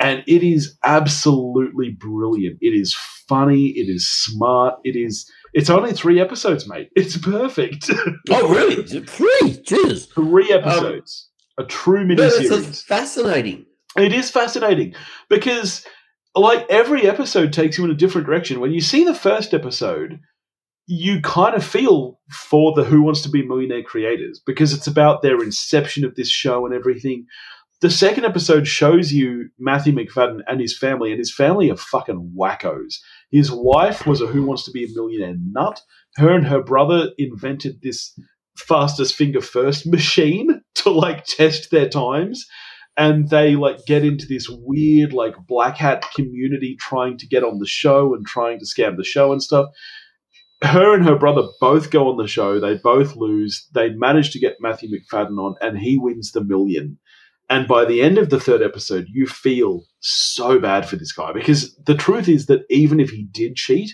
And it is absolutely brilliant. It is funny. It is smart. It is. It's only three episodes, mate. It's perfect. oh, really? Three? Jesus. three um, episodes. a true miniseries. sounds fascinating. It is fascinating because, like, every episode takes you in a different direction. When you see the first episode, you kind of feel for the Who Wants to Be Millionaire creators because it's about their inception of this show and everything. The second episode shows you Matthew Macfadyen and his family, and his family are fucking wackos. His wife was a Who Wants to Be a Millionaire nut. Her and her brother invented this fastest finger first machine to like test their times and they like get into this weird like black hat community trying to get on the show and trying to scam the show and stuff. Her and her brother both go on the show. They both lose. They manage to get Matthew Macfadyen on and he wins the million. And by the end of the third episode you feel so bad for this guy because the truth is that even if he did cheat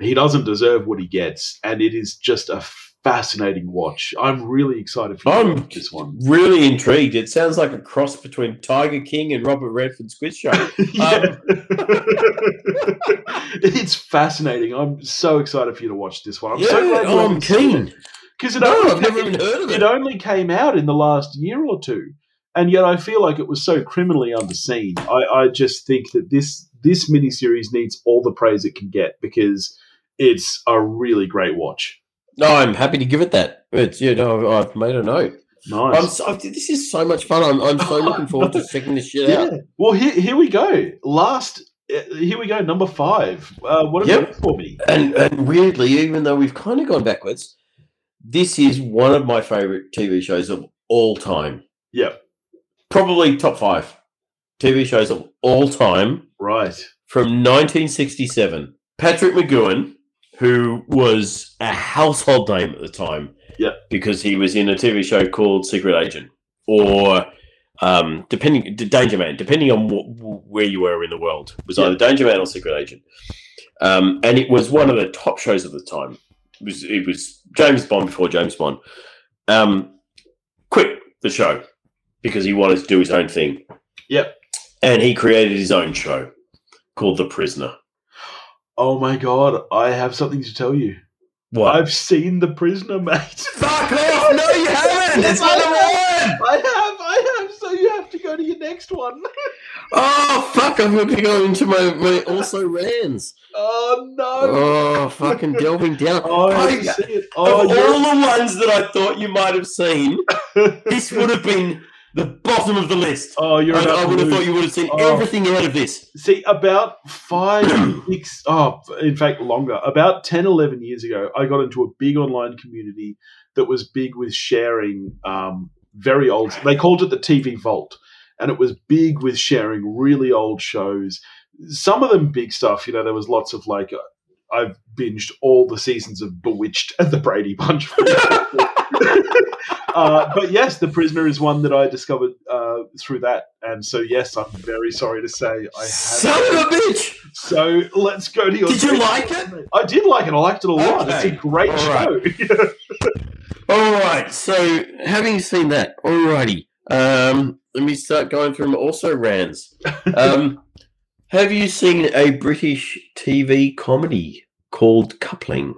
he doesn't deserve what he gets. And it is just a fascinating watch i'm really excited for I'm this one really intrigued. It sounds like a cross between Tiger King and Robert Redford's quiz show. Um, yeah. it's fascinating. I'm so excited for you to watch this one. I'm yeah, so glad you oh, I'm keen. because it, No, only I've never came- even heard of it it. only came out in the last year or two, and yet I feel like it was so criminally underseen. I, I just think that this this miniseries needs all the praise it can get because it's a really great watch. No, I'm happy to give it that. It's you know I've made a note. I'm Nice. so, this is so much fun. I'm, I'm so looking forward to checking this shit out. Well, here, here we go. Last. uh, Here we go. Number five. Uh, what have Yep. for me? And and weirdly, even though we've kind of gone backwards, this is one of my favorite TV shows of all time. Yep. Probably top five TV shows of all time Right. from 1967. Patrick McGoohan, who was a household name at the time, Yep. because he was in a TV show called Secret Agent, or um, depending Danger Man, depending on wh- where you were in the world, was Yep. either Danger Man or Secret Agent, um, and it was one of the top shows of the time. It was it was James Bond before James Bond. Um, quit the show because he wanted to do his own thing. Yep. and he created his own show called The Prisoner. Oh my god, I have something to tell you. What? I've seen The Prisoner, mate. Fuck off! No, you haven't. It's my number one. I have, I have. So you have to go to your next one. Oh fuck! I'm going to go into my, my also rans. Oh no. Oh, fucking delving down. Oh, I I- see it. of Oh, all you're- the ones that I thought you might have seen, this would have been the bottom of the list. oh, you're I, I would have thought you would have seen Oh. everything out of this. See, about five, six, oh, in fact, longer. About 10, 11 years ago, I got into a big online community that was big with sharing um, very old, they called it the TV Vault. And it was big with sharing really old shows. Some of them big stuff, you know, there was lots of like, uh, I've binged all the seasons of Bewitched and the Brady Bunch. uh, but yes, The Prisoner is one that I discovered uh, through that. And so, yes, I'm very sorry to say I have. Son of a bitch! So let's go to your. Did you like one. I did like it. I liked it a lot. Okay. It's a great All show. All right. So, having seen that, alrighty. Um, let me start going through also rans. Um, have you seen a British TV comedy called Coupling?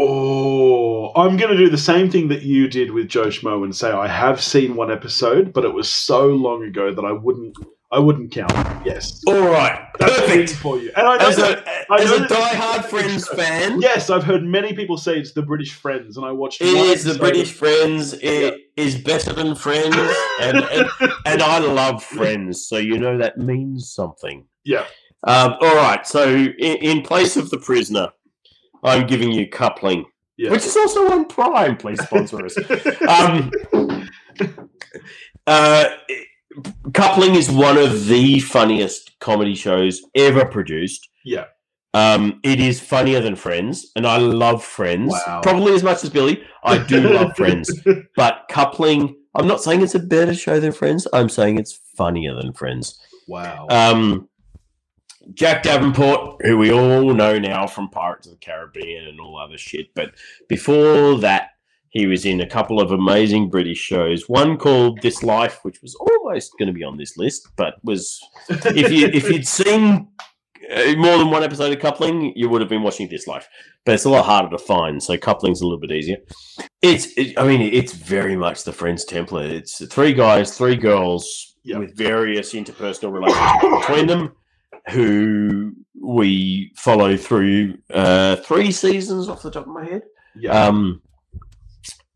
Oh, I'm going to do the same thing that you did with Joe Schmo and say I have seen one episode, but it was so long ago that I wouldn't. I wouldn't count. Yes, All right, That's perfect. for you. And I know As that- a, I as a die-hard Friends fan, yes, I've heard many people say it's the British Friends, and I watched. It is the British Friends. It is better than Friends, and, and and I love Friends, so you know that means something. Yeah. Um, all right. So in, in place of the prisoner, I'm giving you coupling, Yeah. which is also on Prime. Please sponsor us. Um, uh, coupling is one of the funniest comedy shows ever produced. Yeah. Um, it is funnier than Friends, and I love Friends Wow. probably as much as Billy. I do love Friends, but coupling. I'm not saying it's a better show than Friends. I'm saying it's funnier than Friends. wow. Um, Jack Davenport, who we all know now from Pirates of the Caribbean and all other shit, but before that, he was in a couple of amazing British shows. One called This Life, which was almost going to be on this list, but was if you if you'd seen uh, more than one episode of Coupling, you would have been watching This Life. But it's a lot harder to find, so Coupling's a little bit easier. It's, it, I mean, it's very much the Friends template. It's three guys, three girls Yeah. with various interpersonal relationships between them, who we follow through uh, three seasons off the top of my head. yeah. Um,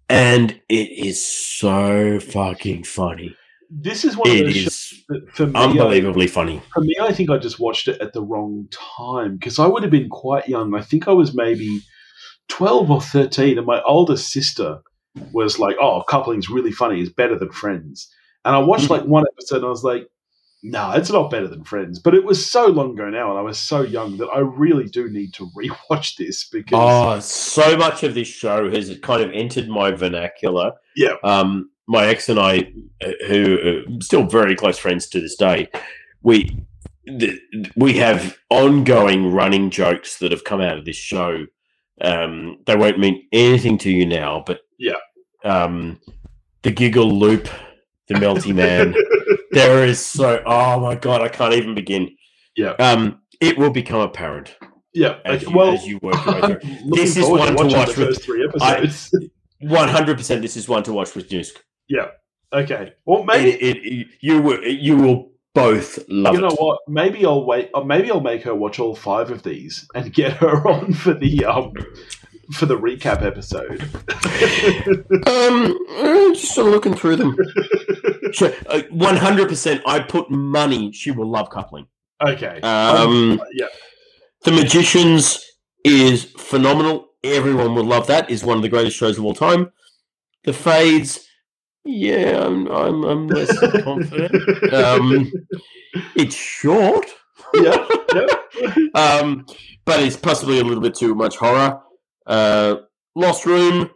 and it is so fucking funny. this is one of It those shows is that for me, I- unbelievably funny. for me, I think I just watched it at the wrong time because I would have been quite young. I think I was maybe 12 or 13, and my older sister was like, Oh, coupling's really funny. It's better than friends. And I watched like one episode and I was like, No, it's not better than friends. But it was so long ago now, and I was so young that I really do need to rewatch this because. Oh, so much of this show has kind of entered my vernacular. Yeah. Um, my ex and I, uh, who are still very close friends to this day, we th- we have ongoing running jokes that have come out of this show. Um, they won't mean anything to you now, but Yeah. um, the giggle loop, the melty man. there is so. Oh my god, I can't even begin. Yeah. Um, it will become apparent yeah. as, okay, you, well, as you work your way through. This is one to watch with- first three episodes. One hundred percent. This is one to watch with Nusk. Yeah. Okay. Well, maybe. It, it, you will you will both love you know it. what? Maybe I'll wait. Or maybe I'll make her watch all five of these and get her on for the um for the recap episode. Um, uh, just sort of looking through them. uh, One hundred percent. I put money. She will love coupling. okay. Um, yeah. The Magicians is phenomenal. Everyone will love that. Is one of the greatest shows of all time. The Fades. Yeah, I'm I'm, I'm less confident. Um, it's short. yeah. Yeah. um, but it's possibly a little bit too much horror. Uh, Lost Room.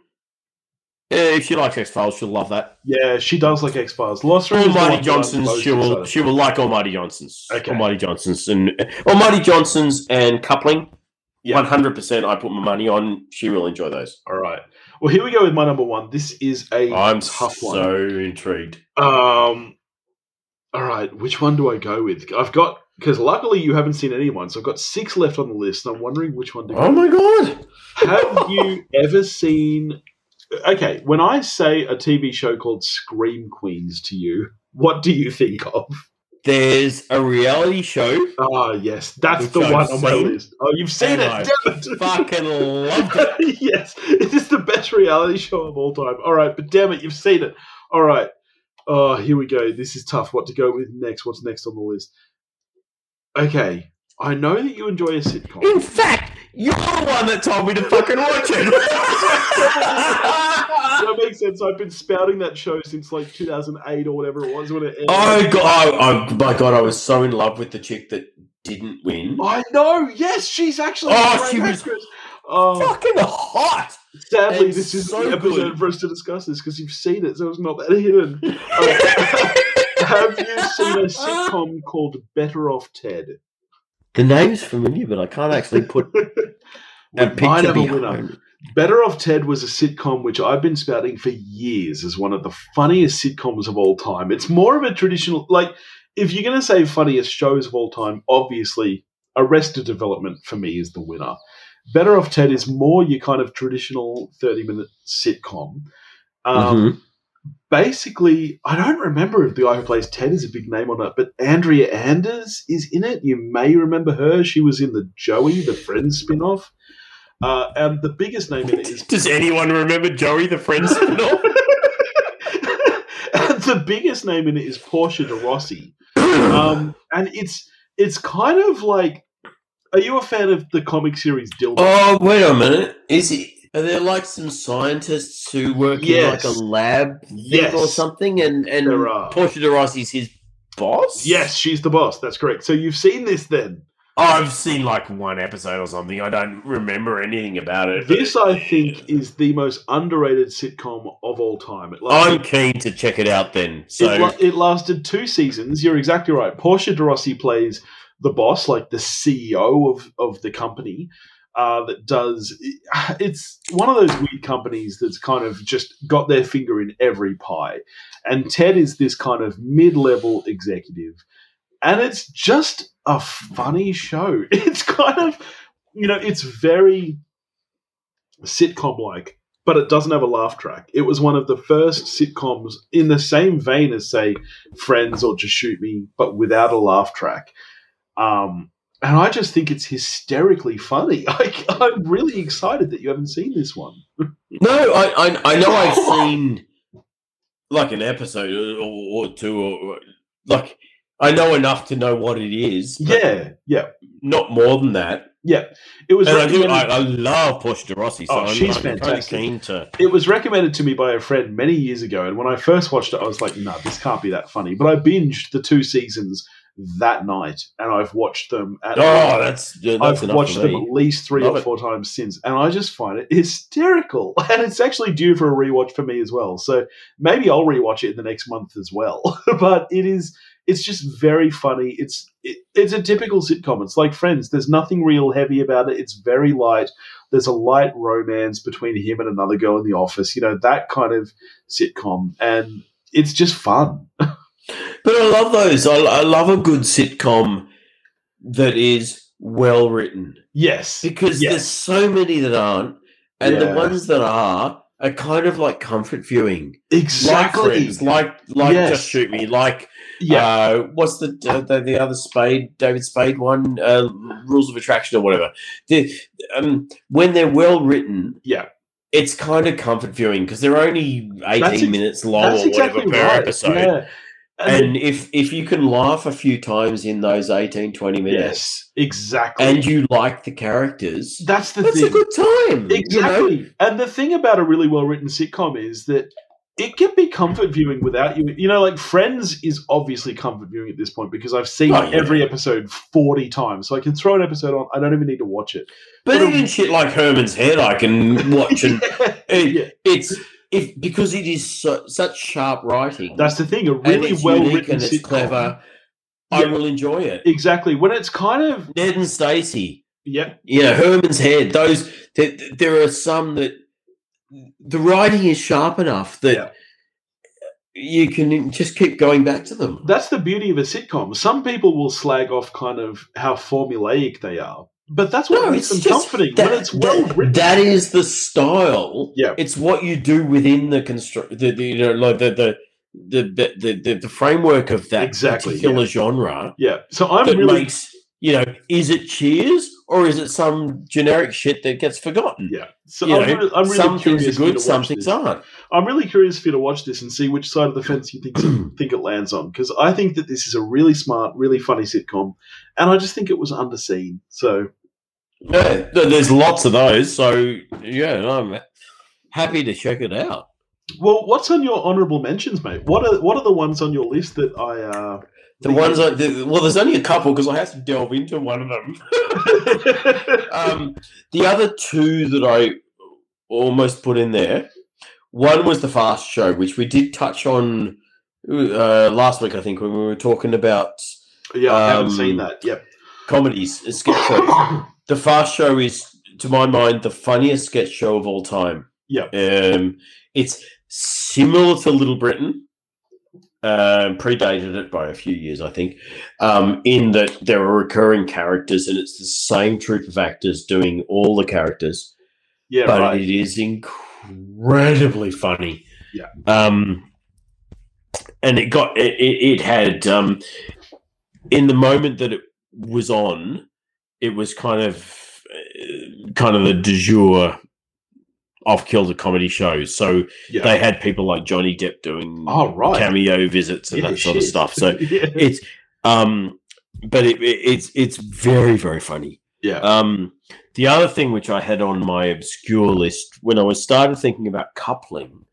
if she likes X Files, she'll love that. Yeah. She does like X Files. Lost Room. Almighty Johnsons, she will she will like Almighty Johnsons. Okay. Almighty Johnsons and Almighty Johnsons and coupling. One hundred percent. I put my money on. She will enjoy those. All right. Well, here we go with my number one. This is a I'm tough one. so intrigued. Um. All right. Which one do I go with? I've got because luckily you haven't seen any of so I've got six left on the list. And I'm wondering which one to go. Oh my god! Have you ever seen? Okay, when I say a TV show called Scream Queens to you, what do you think of? There's a reality show. Ah, yes, that's the I've one on my seen. list. Oh, you've seen And it, I damn it! Fucking loved it. yes, it is the best reality show of all time. All right, but damn it, you've seen it. All right. Oh, here we go. This is tough. What to go with next? What's next on the list? Okay, I know that you enjoy a sitcom. In fact, you're the one that told me to fucking watch it. that makes sense. I've been spouting that show since like 2008 or whatever it was when it aired. Oh god! Oh, oh my god! I was so in love with the chick that didn't win. I know. Yes, she's actually. Oh, she was. Oh, Fucking hot. sadly, and this is so the episode good. for us to discuss this because you've seen it, so it's not that hidden. Alright. Um, have you seen a sitcom called Better Off Ted? The name's familiar, but I can't actually put a picture behind it. Better Off Ted was a sitcom which I've been spouting for years as one of the funniest sitcoms of all time. It's more of a traditional, like, if you're going to say funniest shows of all time, obviously Arrested Development for me is the winner. Better Off Ted is more your kind of traditional 30 minute sitcom. Um, Mhm. Basically, I don't remember if the guy who plays Ted is a big name or not, but Andrea Anders is in it. You may remember her. She was in the Joey, the Friends spin off. Uh, and the biggest name in it is Does anyone remember Joey the Friends spin-off? and the biggest name in it is Portia de Rossi. Um, and it's it's kind of like are you a fan of the comic series Dilbert? oh, wait a minute. Is it? Are there like some scientists who work Yes. in like a lab thing Yes. or something? And and. Portia de Rossi's his boss? Yes, she's the boss. That's correct. So you've seen this then. Oh, I've seen like one episode or something. I don't remember anything about it. This, I think, is the most underrated sitcom of all time. It I'm keen to check it out then. So it, la- it lasted two seasons. You're exactly right. Portia de Rossi plays the boss, like the CEO of, of the company. Uh, that does it's one of those weird companies that's kind of just got their finger in every pie. And ted is this kind of mid-level executive and it's just a funny show. It's kind of you know it's very sitcom like but it doesn't have a laugh track. It was one of the first sitcoms in the same vein as say friends or just shoot me but without a laugh track. Um and I just think it's hysterically funny. I, I'm really excited that you haven't seen this one. no, I, I I know I've seen like an episode or, or two, or like I know enough to know what it is. Yeah, yeah, not more than that. yeah. It was And I do. I, I love Portia de Rossi, so Oh, I'm, she's I'm kind of fantastic. keen to. it was recommended to me by a friend many years ago, and when I first watched it, I was like, "No, this can't be that funny." But I binged the two seasons that night, and I've watched them. At Oh, that's yeah, that's I've watched them at least three Love or it. four times since, and I just find it hysterical. And it's actually due for a rewatch for me as well. So maybe I'll rewatch it in the next month as well. but it is, it's just very funny. It's it, it's a typical sitcom. It's like Friends. There's nothing real heavy about it. It's very light. There's a light romance between him and another girl in the office. You know that kind of sitcom, and it's just fun. But I love those. I, I love a good sitcom that is well written Yes, because Yes. there's so many that aren't, and Yeah. the ones that are are kind of like comfort viewing. exactly. Like Friends, like like Yes. Just Shoot Me, like yeah, uh, what's the, the the other Spade David Spade one, uh, Rules of Attraction or whatever. The, um, when they're well written, yeah. it's kind of comfort viewing because they're only eighteen ex- minutes long or exactly whatever per right. episode. Yeah. And And if if you can laugh a few times in those 18, 20 minutes, Yes, exactly. and you like the characters, that's the that's thing. a good time. exactly. You know? And the thing about a really well written sitcom is that it can be comfort viewing without you. You know, like Friends is obviously comfort viewing at this point because I've seen Oh, yeah. every episode 40 times. So I can throw an episode on. I don't even need to watch it. But But, even shit like Herman's Head, I can watch and it, yeah, it's if because it is so, such sharp writing. that's the thing. A really well written and it's clever. I will enjoy it. Exactly. When it's kind of, Ned and Stacey, yeah, you know, Herman's Head. Those there, there are some that the writing is sharp enough that Yeah. you can just keep going back to them. that's the beauty of a sitcom. Some people will slag off kind of how formulaic they are, but that's what No, makes it's them comforting. that, when it's well that- written. that is the style. Yeah. it's what you do within the construct. The, the you know like the the. The, the, the, the, framework of that Exactly, particular genre yeah. So I'm really makes you know is it cheers or is it some generic shit that gets forgotten Yeah. So you I'm, know, really, I'm really some curious things are good some things this. aren't I'm really curious for you to watch this and see which side of the fence you think think it lands on because I think that this is a really smart, really funny sitcom, and I just think it was underseen. So yeah, there's lots of those so yeah i'm happy to check it out well, what's on your honourable mentions, mate? What are what are the ones on your list that I? uh the ones I, the, well there's only a couple because i have to delve into one of them um, the other two that i almost put in there one was the fast show which we did touch on uh, last week i think when we were talking about yeah, I haven't Um, seen that. Yep. comedies uh, sketch shows The Fast Show is, to my mind, the funniest sketch show of all time. Yeah. Um, it's similar to Little Britain, um, predated it by a few years, I think. Um, in that there are recurring characters, and it's the same troupe of actors doing all the characters, Yeah, but right. it is incredibly funny. Yeah. Um, and it got it. It, had um, in the moment that it was on, it was kind of uh, kind of the de jour off kilter comedy shows. So yeah. they had people like Johnny Depp doing Oh, right. cameo visits and Yeah, that sort of stuff. So yeah. it's um, but it, it, it's it's very very funny. yeah. Um, the other thing which I had on my obscure list when I was started thinking about coupling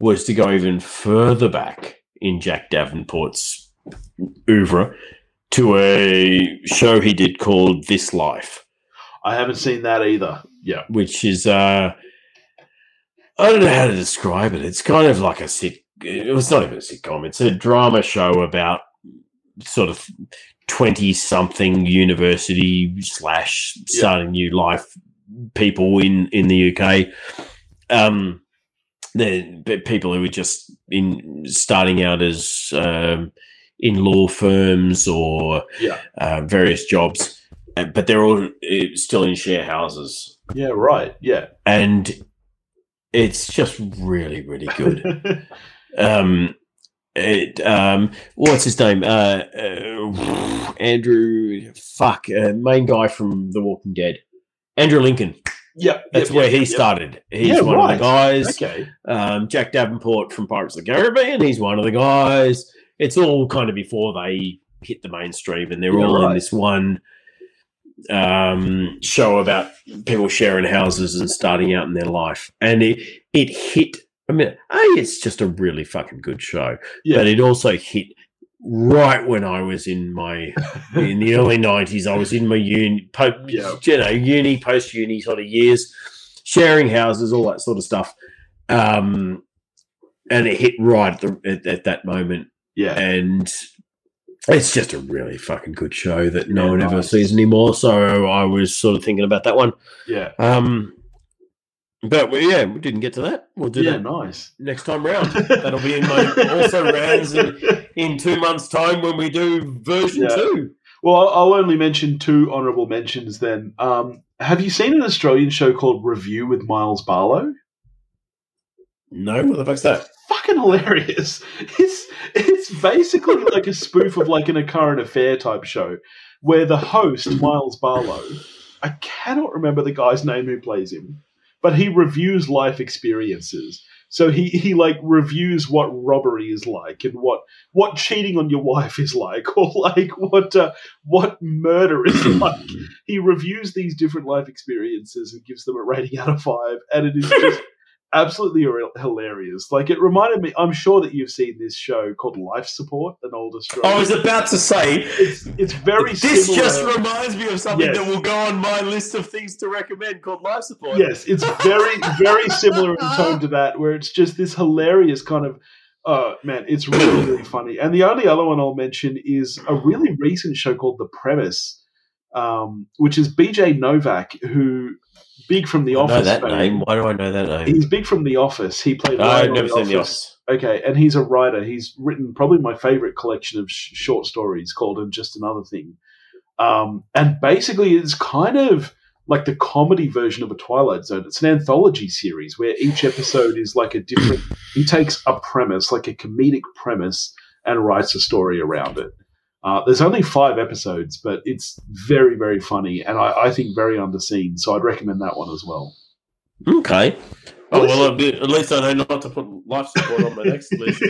was to go even further back in Jack Davenport's oeuvre to a show he did called This Life, I haven't seen that either. Yeah. which is uh, I don't know how to describe it. It's kind of like a sit. It was not even a sitcom. It's a drama show about sort of twenty something university slash Yeah. starting new life people in in the UK. Um, they're people who are just in starting out as um, in law firms or Yeah. uh, various jobs, uh, but they're all uh, still in share houses Yeah, right. Yeah. and it's just really really good um it um what's his name uh, uh andrew fuck uh, main guy from the walking dead andrew lincoln yep. that's yep, where yep, he yep. started he's Yeah, one right. of the guys Okay. um jack davenport from pirates of the caribbean he's one of the guys it's all kind of before they hit the mainstream and they're Yeah, all in this one um, show about people sharing houses and starting out in their life, and it it hit. I mean, a it's just a really fucking good show, Yeah. but it also hit right when I was in my in the early nineties. I was in my uni, po- Yeah. you know, uni post uni sort of years, sharing houses, all that sort of stuff. Um, and it hit right at, the, at, at that moment Yeah. and it's just a really fucking good show that no Yeah, one ever sees anymore. So I was sort of thinking about that one. Yeah. Um, but we, yeah, we didn't get to that. We'll do Yeah. that Nice. next time round. That'll be in my also rounds in, in two months' time when we do version Yeah. two. Well, I'll- only mention two honourable mentions then. Um, have you seen an Australian show called Review with Myles Barlow? No, what the fuck's that? Fucking hilarious. It's it's basically like a spoof of like an a current affair type show where the host, Myles Barlow, I cannot remember the guy's name who plays him, but he reviews life experiences. So he, he like reviews what robbery is like and what what cheating on your wife is like or like what uh, what murder is like. He reviews these different life experiences and gives them a rating out of five, and it is just absolutely hilarious. Like it reminded me. I'm sure that you've seen this show called Life Support, an old Australian. I was about to say it's it's very this similar. just reminds me of something Yes. that will go on my list of things to recommend called life support. Yes, it's very, very similar in tone to that, where it's just this hilarious kind of. Uh, man, it's really, really funny. And the only other one I'll mention is a really recent show called The Premise, um, which is BJ Novak, who big from The I know Office. that fame. name. Why do I know that name? He's big from The Office. He played. I've Ryan on never seen The Office. Okay, and he's a writer. He's written probably my favorite collection of sh- short stories called "And Just Another Thing," um, and basically it's kind of like the comedy version of a Twilight Zone. It's an anthology series where each episode is like a different. he takes a premise, like a comedic premise, and writes a story around it. Uh, there's only five episodes, but it's very, very funny, and I, I think very underseen. So I'd recommend that one as well. Okay. Oh Well, well, a at least I know not to put life support on my next list.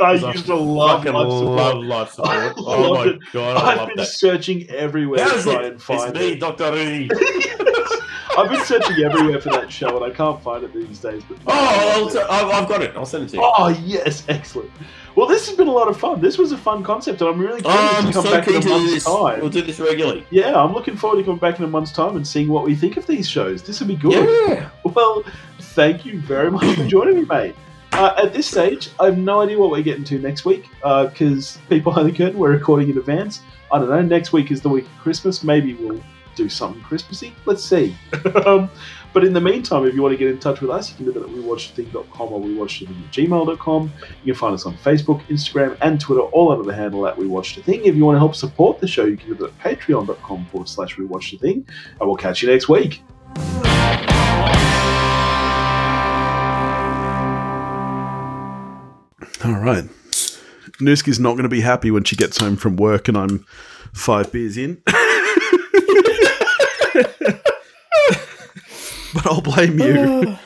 I used to love Fucking life support. love life support. I oh my it. god, I I've love been that. searching everywhere How's to try it? and find It's me, it. Doctor Rudy. I've been searching everywhere for that show, and I can't find it these days. But Oh, I'll t- I've I've got it. I'll send it to you. oh yes, excellent. Well, this has been a lot of fun. This was a fun concept, and I'm really curious Oh, I'm to come so back in a month's this. time. We'll do this regularly. Yeah, I'm looking forward to coming back in a month's time and seeing what we think of these shows. This will be good. Yeah. Well, thank you very much for joining me, mate. Uh, at this stage, I have no idea what we're getting to next week because people behind the curtain, we're recording in advance. I don't know. Next week is the week of Christmas. Maybe we'll do something Christmassy. Let's see. um, but in the meantime, if you want to get in touch with us, you can do that at wewatchedathing.com or wewatchedathing at. You can find us on Facebook, Instagram, and Twitter, all under the handle at wewatchedathing. If you want to help support the show, you can do that at patreon.com forward slash wewatchedathing. And we'll catch you next week. All right. Nooski's not going to be happy when she gets home from work and I'm five beers in. but I'll blame you.